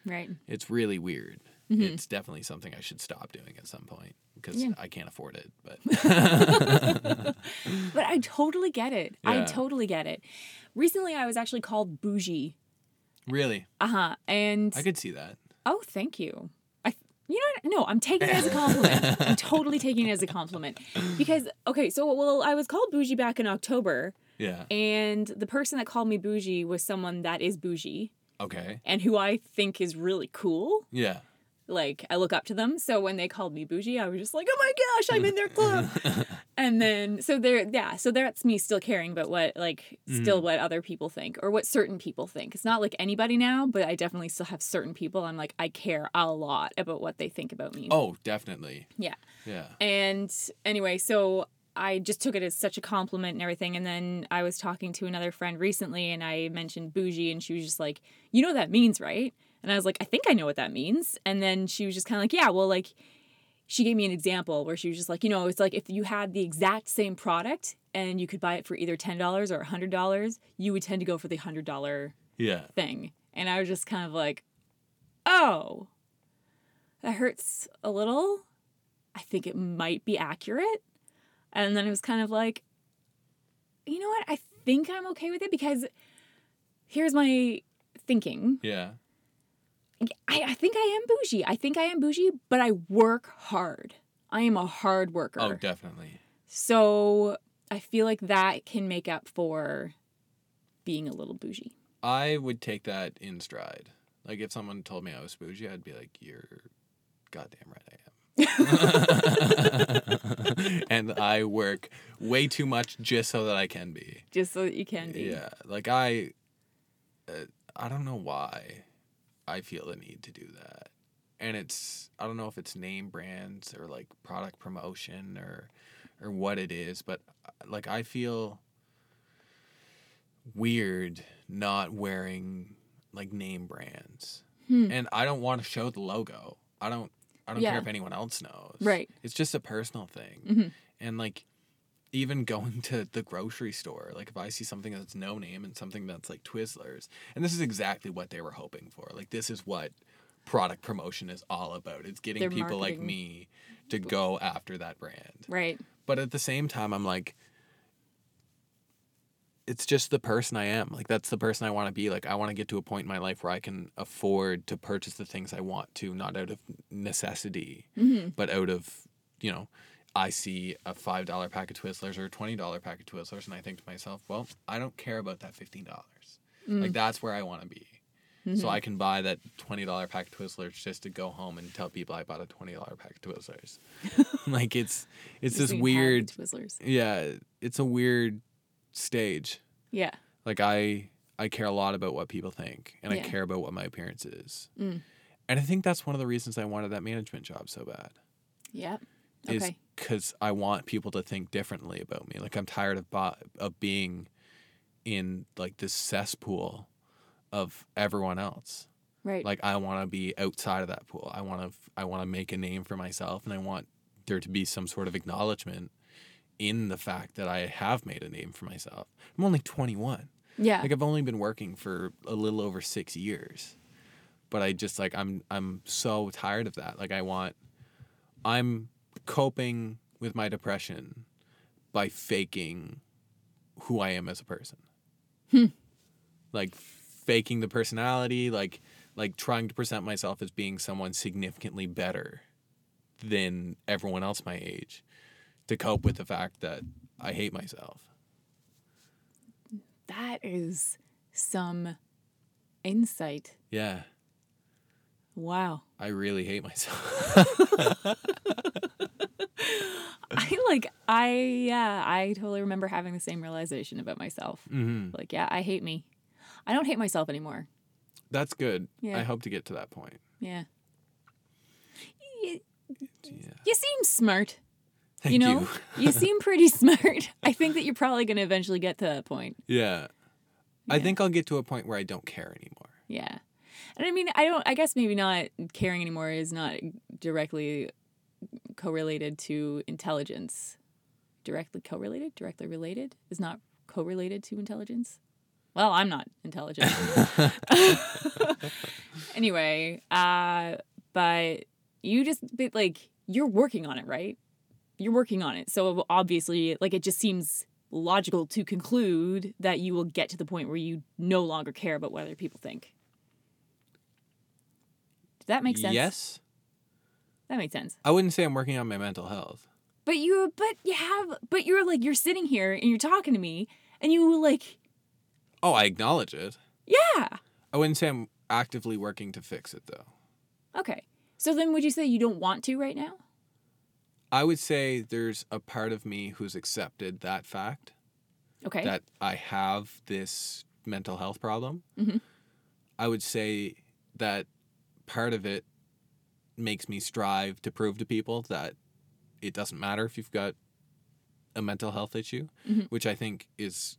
Right. it's really weird. Mhm. It's definitely something I should stop doing at some point because Yeah. I can't afford it. But But I totally get it. I totally get it. Recently, I was actually called bougie. really, Uh huh. And I could see that. oh, thank you. I, you know, what? no, I'm taking it as a compliment. I'm totally taking it as a compliment because okay, so well, I was called bougie back in October, Yeah. and the person that called me bougie was someone that is bougie Okay. and who I think is really cool. Yeah. Like I look up to them. So when they called me bougie, I was just like, oh my gosh, I'm in their club. and then so there, yeah, so that's me still caring about what like Mm-hmm. still what other people think or what certain people think. It's not like anybody now, but I definitely still have certain people. I'm like I care a lot about what they think about me. Oh, definitely. Yeah. Yeah. And anyway, so I just took it as such a compliment and everything. And then I was talking to another friend recently and I mentioned bougie and she was just like, you know what that means, right? And I was like, I think I know what that means. And then she was just kind of like, yeah, well, like, she gave me an example where she was just like, you know, it's like if you had the exact same product and you could buy it for either $10 or $100, you would tend to go for the $100 Yeah. thing. And I was just kind of like, oh, that hurts a little. I think it might be accurate. And then it was kind of like, you know what? I think I'm okay with it because here's my thinking. Yeah. I, I think I am bougie. I think I am bougie, but I work hard. I am a hard worker. Oh, definitely. so I feel like that can make up for being a little bougie. I would take that in stride. Like if someone told me I was bougie, I'd be like, "You're goddamn right I am." and I work way too much just so that I can be. Just so that you can be. Yeah, like I, uh, I don't know why I feel the need to do that, and it's I don't know if it's name brands or like product promotion or or what it is, but uh, like I feel weird not wearing like name brands, Hmm. and I don't want to show the logo. I don't. I don't Yeah. care if anyone else knows. Right. It's just a personal thing. Mhm. And like even going to the grocery store, like if I see something that's no name and something that's like Twizzlers, and this is exactly what they were hoping for. Like this is what product promotion is all about. It's getting Their people like me to go after that brand. Right. But at the same time I'm like it's just the person I am. Like that's the person I want to be. Like I want to get to a point in my life where I can afford to purchase the things I want to, not out of necessity, hmm but out of, you know, I see a five dollar pack of Twizzlers or a twenty dollar pack of Twizzlers, and I think to myself, well, I don't care about that fifteen dollars. Mm. Like that's where I want to be. Mm-hmm. So I can buy that twenty dollar pack of Twizzlers just to go home and tell people I bought a twenty dollar pack of Twizzlers. like it's it's this you have the weird, Twizzlers. yeah, it's a weird stage. Yeah. Like I I care a lot about what people think, and I care about what my appearance is. Mm. And I think that's one of the reasons I wanted that management job so bad Yeah. Is Okay. because I want people to think differently about me. Like I'm tired of bo- of being in like this cesspool of everyone else. Right. Like I want to be outside of that pool. I want to I want to make a name for myself, and I want there to be some sort of acknowledgement in the fact that I have made a name for myself. I'm only 21. Yeah. Like I've only been working for a little over 6 years. But I just like I'm I'm so tired of that. Like I want I'm coping with my depression by faking who I am as a person. Hmm. Like faking the personality, like like trying to present myself as being someone significantly better than everyone else my age to cope with the fact that I hate myself. that is some insight. Yeah, Wow. I really hate myself. I like I yeah, I totally remember having the same realization about myself. hmm Like, yeah, I hate me. I don't hate myself anymore. That's good. Yeah. I hope to get to that point. Yeah. You, Yeah. you seem smart. Thank you know, you seem pretty smart. I think that you're probably going to eventually get to that point. Yeah. I think I'll get to a point where I don't care anymore. Yeah. And I mean, I don't, I guess maybe not caring anymore is not directly correlated to intelligence. Directly correlated? Directly related? Is not correlated to intelligence? Well, I'm not intelligent. anyway, uh, but you just, but like, you're working on it, right? You're working on it. So obviously, like, it just seems logical to conclude that you will get to the point where you no longer care about what other people think. Does that make sense? Yes. That makes sense. I wouldn't say I'm working on my mental health. But you, but you have, but you're like, you're sitting here and you're talking to me and you like, Oh, I acknowledge it. yeah. I wouldn't say I'm actively working to fix it though. Okay. So then would you say you don't want to right now? I would say there's a part of me who's accepted that fact Okay. that I have this mental health problem. Mhm. I would say that part of it makes me strive to prove to people that it doesn't matter if you've got a mental health issue, Mhm. which I think is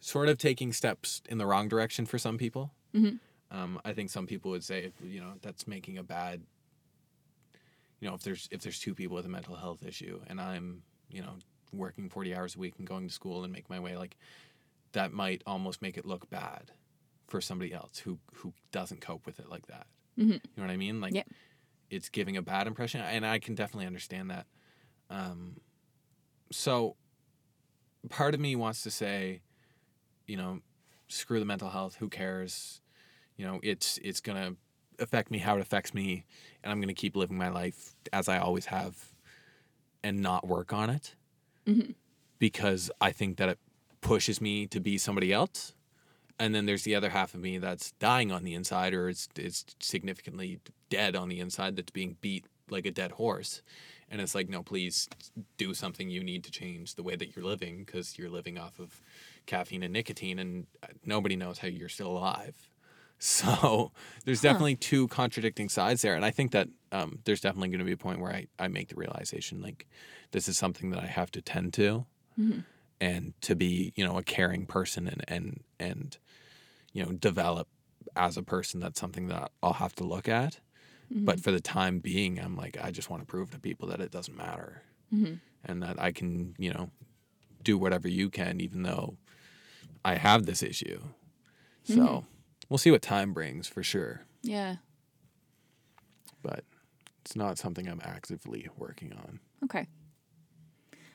sort of taking steps in the wrong direction for some people. Mhm. Um, I think some people would say, you know, that's making a bad. You know, if there's if there's two people with a mental health issue, and I'm, you know, working forty hours a week and going to school and make my way, like that might almost make it look bad for somebody else who who doesn't cope with it like that. Mhm. You know what I mean? Like, Yep. it's giving a bad impression, and I can definitely understand that. Um, so, part of me wants to say, you know, screw the mental health. Who cares? You know, it's it's gonna affect me how it affects me, and I'm gonna keep living my life as I always have, and not work on it, Mhm. because I think that it pushes me to be somebody else. And then there's the other half of me that's dying on the inside, or it's it's significantly dead on the inside, that's being beat like a dead horse. And it's like, no, please do something. You need to change the way that you're living because you're living off of caffeine and nicotine, and nobody knows how you're still alive. So there's Huh. definitely two contradicting sides there, and I think that um, there's definitely going to be a point where I, I make the realization like this is something that I have to tend to, Mhm. And to be you know a caring person and and and you know develop as a person. That's something that I'll have to look at. Mm-hmm. But for the time being, I'm like I just want to prove to people that it doesn't matter, Mhm. and that I can you know do whatever you can, even though I have this issue. So Mhm. we'll see what time brings for sure. Yeah. But it's not something I'm actively working on. Okay.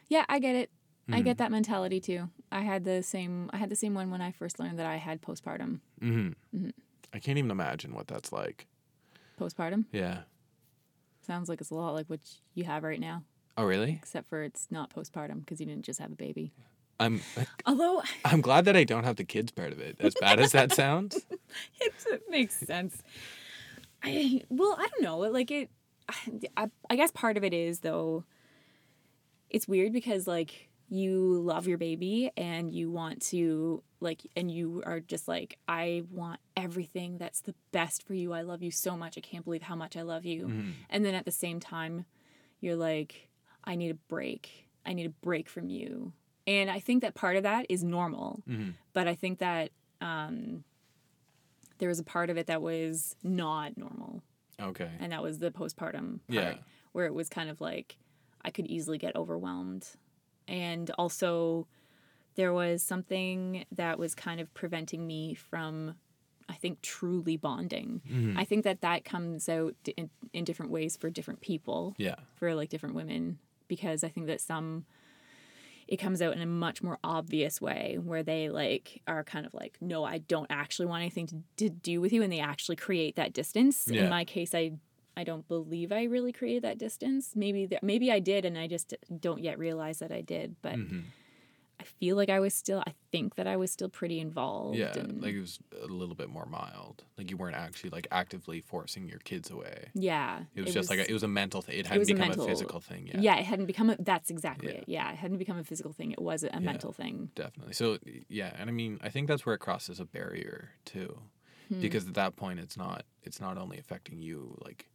Yeah, I get it. I Mm-hmm. get that mentality too. I had the same I had the same one when I first learned that I had postpartum. hmm Mhm. I can't even imagine what that's like. Postpartum Yeah. sounds like it's a lot like what you have right now, Oh, really? except for it's not postpartum because you didn't just have a baby. I'm Although I'm glad that I don't have the kids part of it. As bad as that sounds. it, it makes sense. I well, I don't know. Like it, I, I guess part of it is though. It's weird because like you love your baby and you want to like and you are just like I want everything that's the best for you. I love you so much. I can't believe how much I love you. Mhm. And then at the same time, you're like, I need a break. I need a break from you. And I think that part of that is normal Mhm. but I think that um, there was a part of it that was not normal, Okay. and that was the postpartum part, Yeah. where it was kind of like I could easily get overwhelmed, and also there was something that was kind of preventing me from I think truly bonding. Mhm. I think that that comes out in, in different ways for different people, Yeah. for like different women, because I think that some it comes out in a much more obvious way where they like are kind of like, no, I don't actually want anything to, to do with you, and they actually create that distance. Yeah. In my case, I I don't believe I really created that distance. Maybe there, maybe I did, and I just don't yet realize that I did. But Mhm. I feel like I was still. I think that I was still pretty involved. Yeah. and- Like it was a little bit more mild. Like you weren't actually like actively forcing your kids away. yeah. It was just like a, it was a mental thing. It hadn't was a become a, mental- physical thing yet. yeah. It hadn't become. A, that's exactly Yeah. it. Yeah, it hadn't become a physical thing. It was a, a mental thing. Definitely. So yeah, and I mean, I think that's where it crosses a barrier too, Hmm. because at that point, it's not it's not only affecting you, like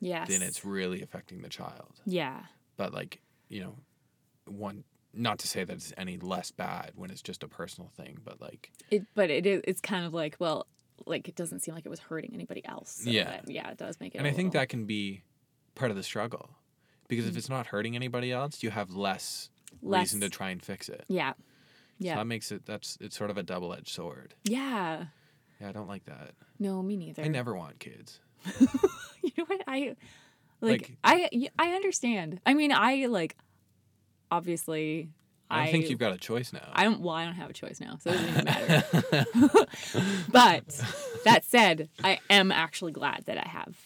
Yes. then it's really affecting the child. yeah. But like you know, one not to say that it's any less bad when it's just a personal thing, but like It, but it is. It's kind of like well, like it doesn't seem like it was hurting anybody else. So Yeah. that- yeah. It does make it. and I think that can be part of the struggle, because if mm. it's not hurting anybody else, you have less. Less- reason to try and fix it. Yeah. So Yeah. that makes it that's it's sort of a double edged sword. yeah. Yeah, I don't like that. No, me neither. I never want kids. you know what I like, Like- I understand. I mean, I like obviously I don't think you've got a choice now. I don't well, I don't have a choice now, so it doesn't even matter. but that said, I am actually glad that I have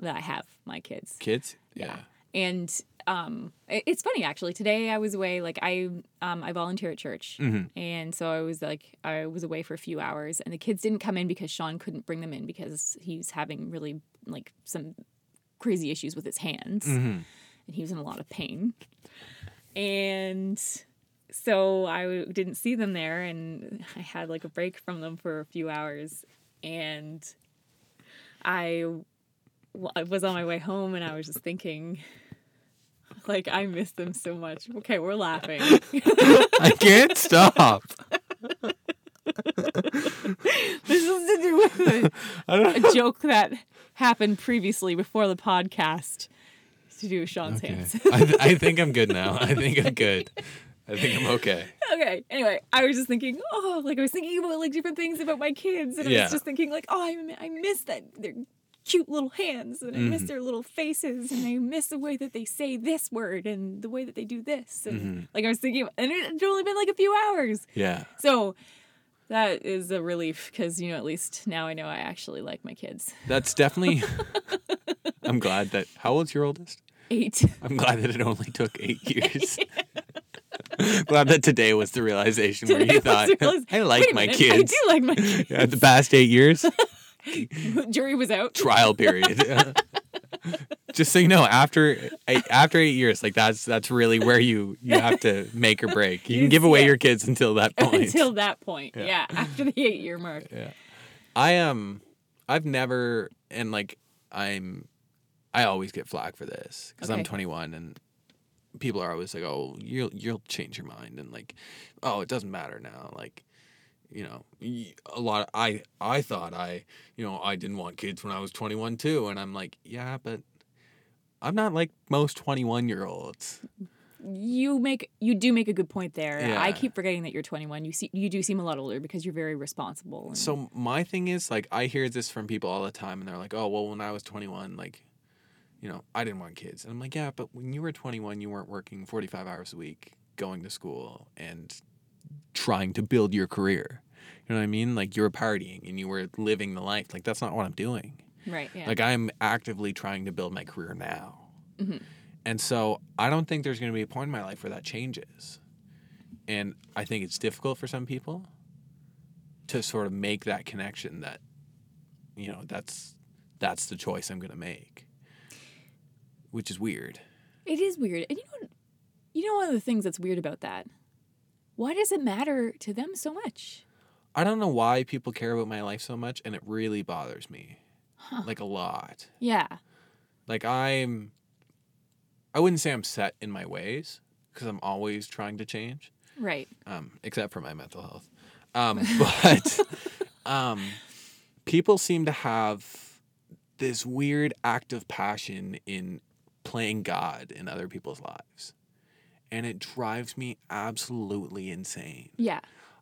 that I have my kids. Kids? Yeah. And um it's funny actually. Today I was away like I um I volunteer at church. Mhm. And so I was like I was away for a few hours and the kids didn't come in because Sean couldn't bring them in because he's having really like some crazy issues with his hands Mhm. and he was in a lot of pain. And so I didn't see them there, and I had like a break from them for a few hours. And I was on my way home, and I was just thinking, like, I miss them so much. Okay, we're laughing. I can't stop. this is to do with a, a joke that happened previously before the podcast to do with Sean's Okay. hands. I, th- I think I'm good now. I think I'm good. I think I'm okay. okay. Anyway, I was just thinking, oh, like I was thinking about like different things about my kids, and I Yeah. was just thinking like, oh, I, I miss that their cute little hands, and I Mm-hmm. miss their little faces, and I miss the way that they say this word and the way that they do this, and Mm-hmm. like I was thinking, and it had only been like a few hours, Yeah. so that is a relief because you know at least now I know I actually like my kids. That's definitely. I'm glad that. How old's your oldest? Eight. I'm glad that it only took eight years. glad that today was the realization where Today you thought, I like my minute, kids. I do like my kids. Yeah, the past eight years, Jury was out. trial period. Just so you know, after eight, after eight years, like that's that's really where you you have to make or break. You can give away Yeah. your kids until that point. Until that point, Yeah. yeah, after the eight year mark. Yeah. I um I've never and like I'm I always get flack for this cuz I'm 21 and people are always like, "Oh, you'll you'll change your mind." And like, "Oh, it doesn't matter now." Like, you know, a lot I I thought I, you know, I didn't want kids when I was 21 too, and I'm like, "Yeah, but I'm not like most 21-year-olds." You make you do make a good point there. I keep forgetting that you're 21. You see, you do seem a lot older because you're very responsible. and- So my thing is like I hear this from people all the time and they're like, "Oh, well when I was 21 like you know, I didn't want kids." And I'm like, "Yeah, but when you were 21, you weren't working 45 hours a week, going to school and trying to build your career." You know what I mean? Like you were partying and you were living the life. Like that's not what I'm doing. right, yeah, Like I'm actively trying to build my career now. Mhm. And so I don't think there's going to be a point in my life where that changes. And I think it's difficult for some people to sort of make that connection that you know, that's that's the choice I'm going to make. Which is weird. it is weird. And you know, you know, one of the things that's weird about that. Why does it matter to them so much? I don't know why people care about my life so much and it really bothers me. Huh. Like a lot. Yeah, Like I'm I wouldn't say I'm set in my ways because I'm always trying to change. right. um, except for my mental health. Um, but um, people seem to have this weird active passion in playing God in other people's lives. And it drives me absolutely insane. Yeah.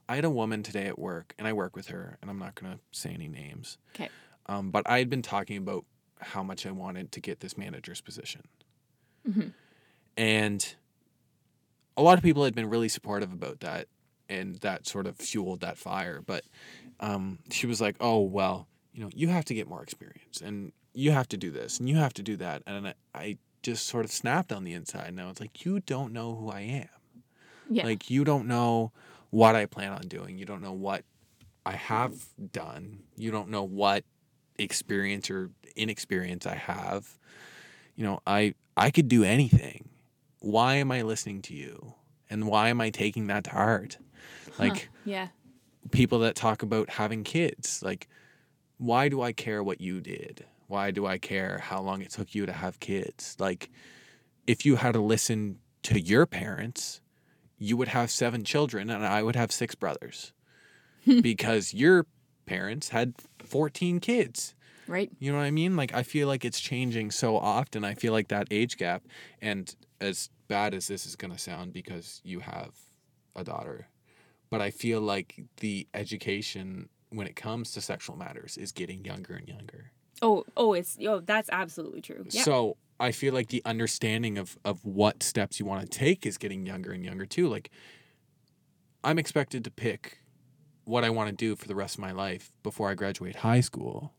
I had a woman today at work, and I work with her, and I'm not going to say any names. Okay. Um, but I had been talking about how much I wanted to get this manager's position. Mhm. And a lot of people had been really supportive about that, and that sort of fueled that fire. But um, she was like, oh, well, you know, you have to get more experience, and you have to do this, and you have to do that. And I, I just sort of snapped on the inside, and I was like, you don't know who I am. Yeah. Like you don't know what I plan on doing. You don't know what I have done. You don't know what experience or inexperience I have. You know, I I could do anything. Why am I listening to you? And why am I taking that to heart? Like Huh. yeah. people that talk about having kids, like why do I care what you did? Why do I care how long it took you to have kids? Like if you had to listen to your parents, you would have seven children and I would have six brothers. because your parents had 14 kids. Right. You know what I mean? Like I feel like it's changing so often. I feel like that age gap and as bad as this is going to sound because you have a daughter, but I feel like the education when it comes to sexual matters is getting younger and younger. Oh, oh, it's oh, that's absolutely true. Yeah. So I feel like the understanding of of what steps you want to take is getting younger and younger too. Like I'm expected to pick what I want to do for the rest of my life before I graduate high school.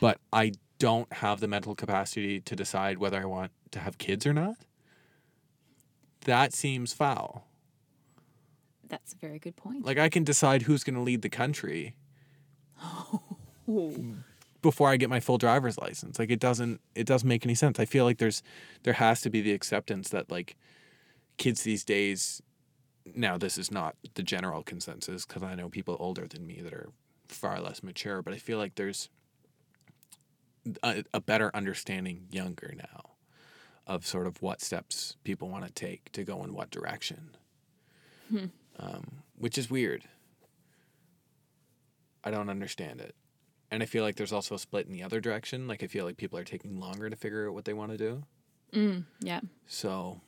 But I don't have the mental capacity to decide whether I want to have kids or not. That seems foul. that's a very good point. Like I can decide who's going to lead the country Ooh. before I get my full driver's license. Like it doesn't it doesn't make any sense. I feel like there's there has to be the acceptance that like kids these days now this is not the general consensus cuz I know people older than me that are far less mature, but I feel like there's a, a better understanding younger now of sort of what steps people want to take to go in what direction. Hmm. Um, which is weird. I don't understand it. And I feel like there's also a split in the other direction. Like I feel like people are taking longer to figure out what they want to do. Mm, yeah. So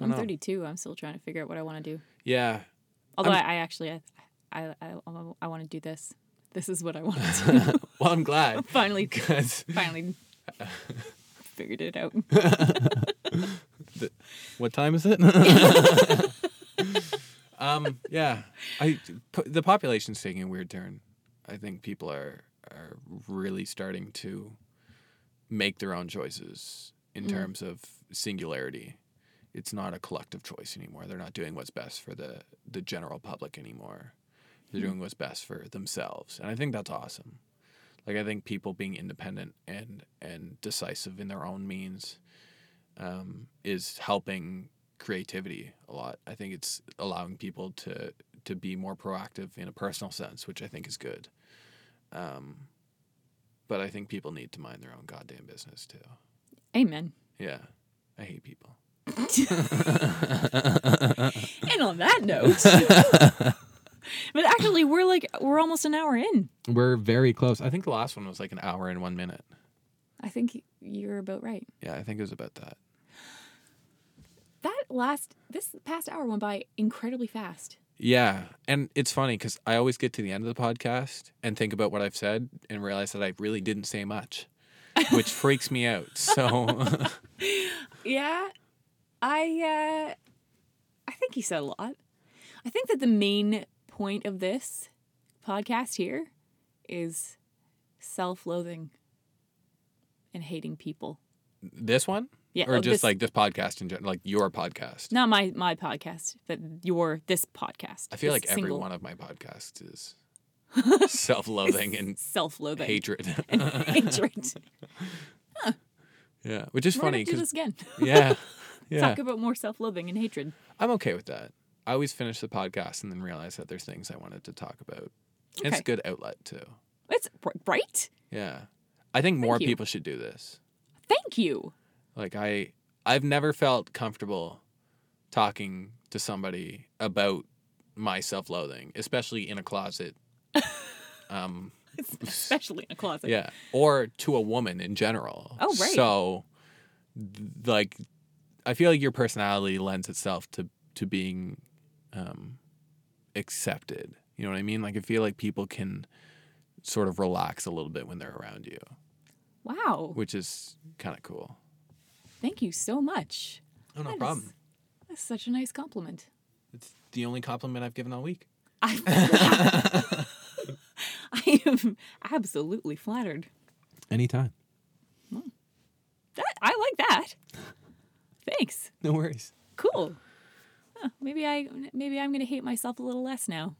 I'm know. 32. I'm still trying to figure out what I want to do. Yeah. Although I, I'm- I actually I I I, I want to do this. This is what I want to do. well, I'm glad finally, because finally figured it out. what time is it? um, yeah, I the population's taking a weird turn. I think people are are really starting to make their own choices in Mm. terms of singularity. It's not a collective choice anymore. They're not doing what's best for the the general public anymore. They're Mm. doing what's best for themselves, and I think that's awesome. Like I think people being independent and and decisive in their own means um, is helping creativity a lot. I think it's allowing people to to be more proactive in a personal sense, which I think is good. Um, but I think people need to mind their own goddamn business too. Amen. Yeah, I hate people. And on that note, but actually, we're like we're almost an hour in. We're very close. I think the last one was like an hour and one minute. I think you're about right. Yeah, I think it was about that. That last this past hour went by incredibly fast. Yeah, and it's funny because I always get to the end of the podcast and think about what I've said and realize that I really didn't say much, which freaks me out. So Yeah, I uh, I think he said a lot. I think that the main point of this podcast here is self-loathing and hating people. this one, Yeah, or oh, just this- like this podcast in general, like your podcast. not my my podcast, but your this podcast. I feel like every single one of my podcasts is self-loathing and self-loathing hatred. and hatred. yeah, which is We're funny do because this again. yeah, yeah, Talk about more self-loathing and hatred. I'm okay with that. I always finish the podcast and then realize that there's things I wanted to talk about. It's a good outlet too. It's right. Yeah, I think more you. people should do this. Thank you. Like I I've never felt comfortable talking to somebody about my self-loathing, especially in a closet. um Especially in a closet. yeah, or to a woman in general. Oh, right. So like I feel like your personality lends itself to to being um, accepted. You know what I mean? Like I feel like people can sort of relax a little bit when they're around you, Wow. which is kind of cool. Thank you so much. Oh no That is- problem. That's such a nice compliment. It's the only compliment I've given all week. I, I am absolutely flattered. Anytime. Hmm. That, I like that. Thanks. No worries. Cool. Huh, maybe I maybe I'm gonna hate myself a little less now,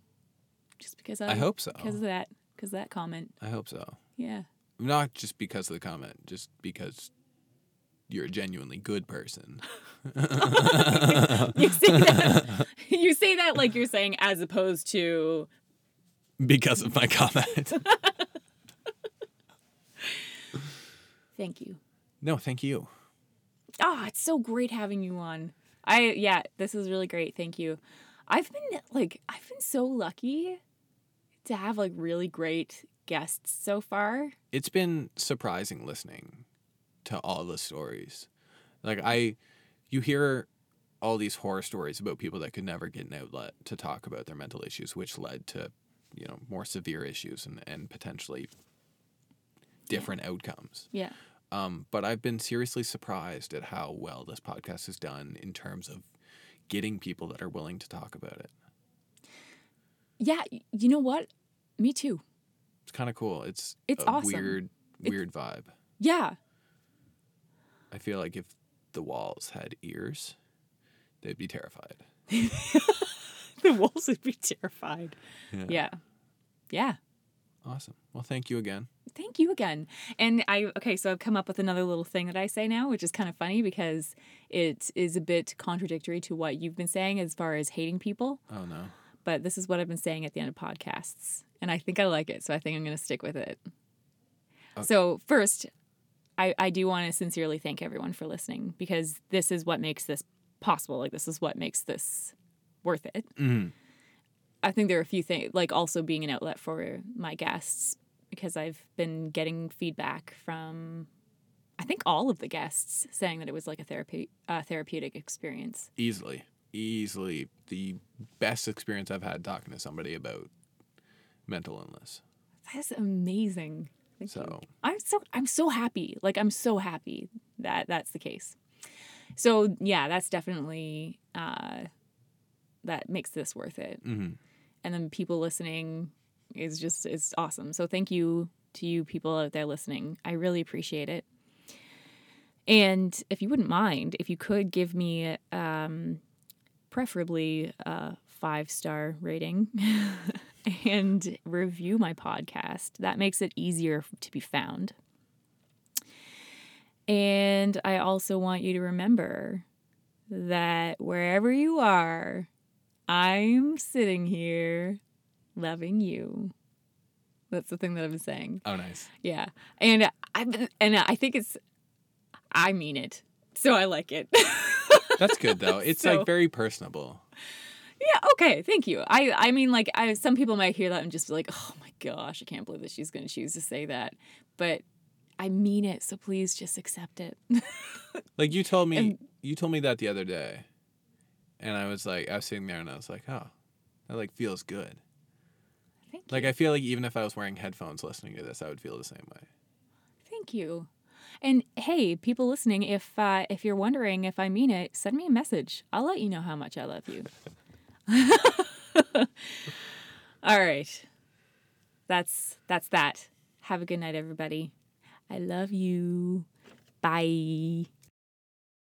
just because I, I hope so. because of that because that comment. I hope so. Yeah. Not just because of the comment, just because you're a genuinely good person. You say that. you say that like you're saying as opposed to because of my comment. thank you. no, thank you. Ah, it's so great having you on. I yeah, this is really great. Thank you. I've been like I've been so lucky to have like really great guests so far. It's been surprising listening to all the stories. Like I you hear all these horror stories about people that could never get an outlet to talk about their mental issues, which led to, you know, more severe issues and, and potentially different outcomes. Yeah. Um, but I've been seriously surprised at how well this podcast has done in terms of getting people that are willing to talk about it. Yeah, you know what? Me too. It's kind of cool. It's It's a awesome. weird, It's- weird vibe. Yeah. I feel like if the walls had ears, they'd be terrified. the walls would be terrified. Yeah. Yeah. Awesome. Well, thank you again. Thank you again. And I okay, so I've come up with another little thing that I say now, which is kind of funny because it is a bit contradictory to what you've been saying as far as hating people. Oh no. But this is what I've been saying at the end of podcasts. And I think I like it, so I think I'm gonna stick with it. Okay. So first, I, I do want to sincerely thank everyone for listening because this is what makes this possible. Like this is what makes this worth it. Mm. I think there are a few things, like also being an outlet for my guests, because I've been getting feedback from, I think all of the guests saying that it was like a therapy, uh, therapeutic experience. Easily, easily the best experience I've had talking to somebody about mental illness. That's amazing. Thank you. So I'm so I'm so happy. Like I'm so happy that that's the case. So yeah, that's definitely uh, that makes this worth it. mhm. and then people listening is just is awesome. So thank you to you people out there listening. I really appreciate it. And if you wouldn't mind, if you could give me um, preferably a five star rating and review my podcast, that makes it easier to be found. And I also want you to remember that wherever you are, I'm sitting here loving you. That's the thing that I've been saying. oh nice. Yeah. And I and I think it's I mean it. So I like it. That's good though. It's So- like very personable. Yeah, okay. Thank you. I I mean like I some people might hear that and just be like, "Oh my gosh, I can't believe that she's going to choose to say that." But I mean it, so please just accept it. Like you told me, And- you told me that the other day, and I was like, I was sitting there and I was like, oh, that like feels good. Thank Like you. I feel like even if I was wearing headphones listening to this, I would feel the same way. Thank you. And hey, people listening, if uh, if you're wondering if I mean it, send me a message. I'll let you know how much I love you. All right. That's that's that. Have a good night everybody. I love you. Bye.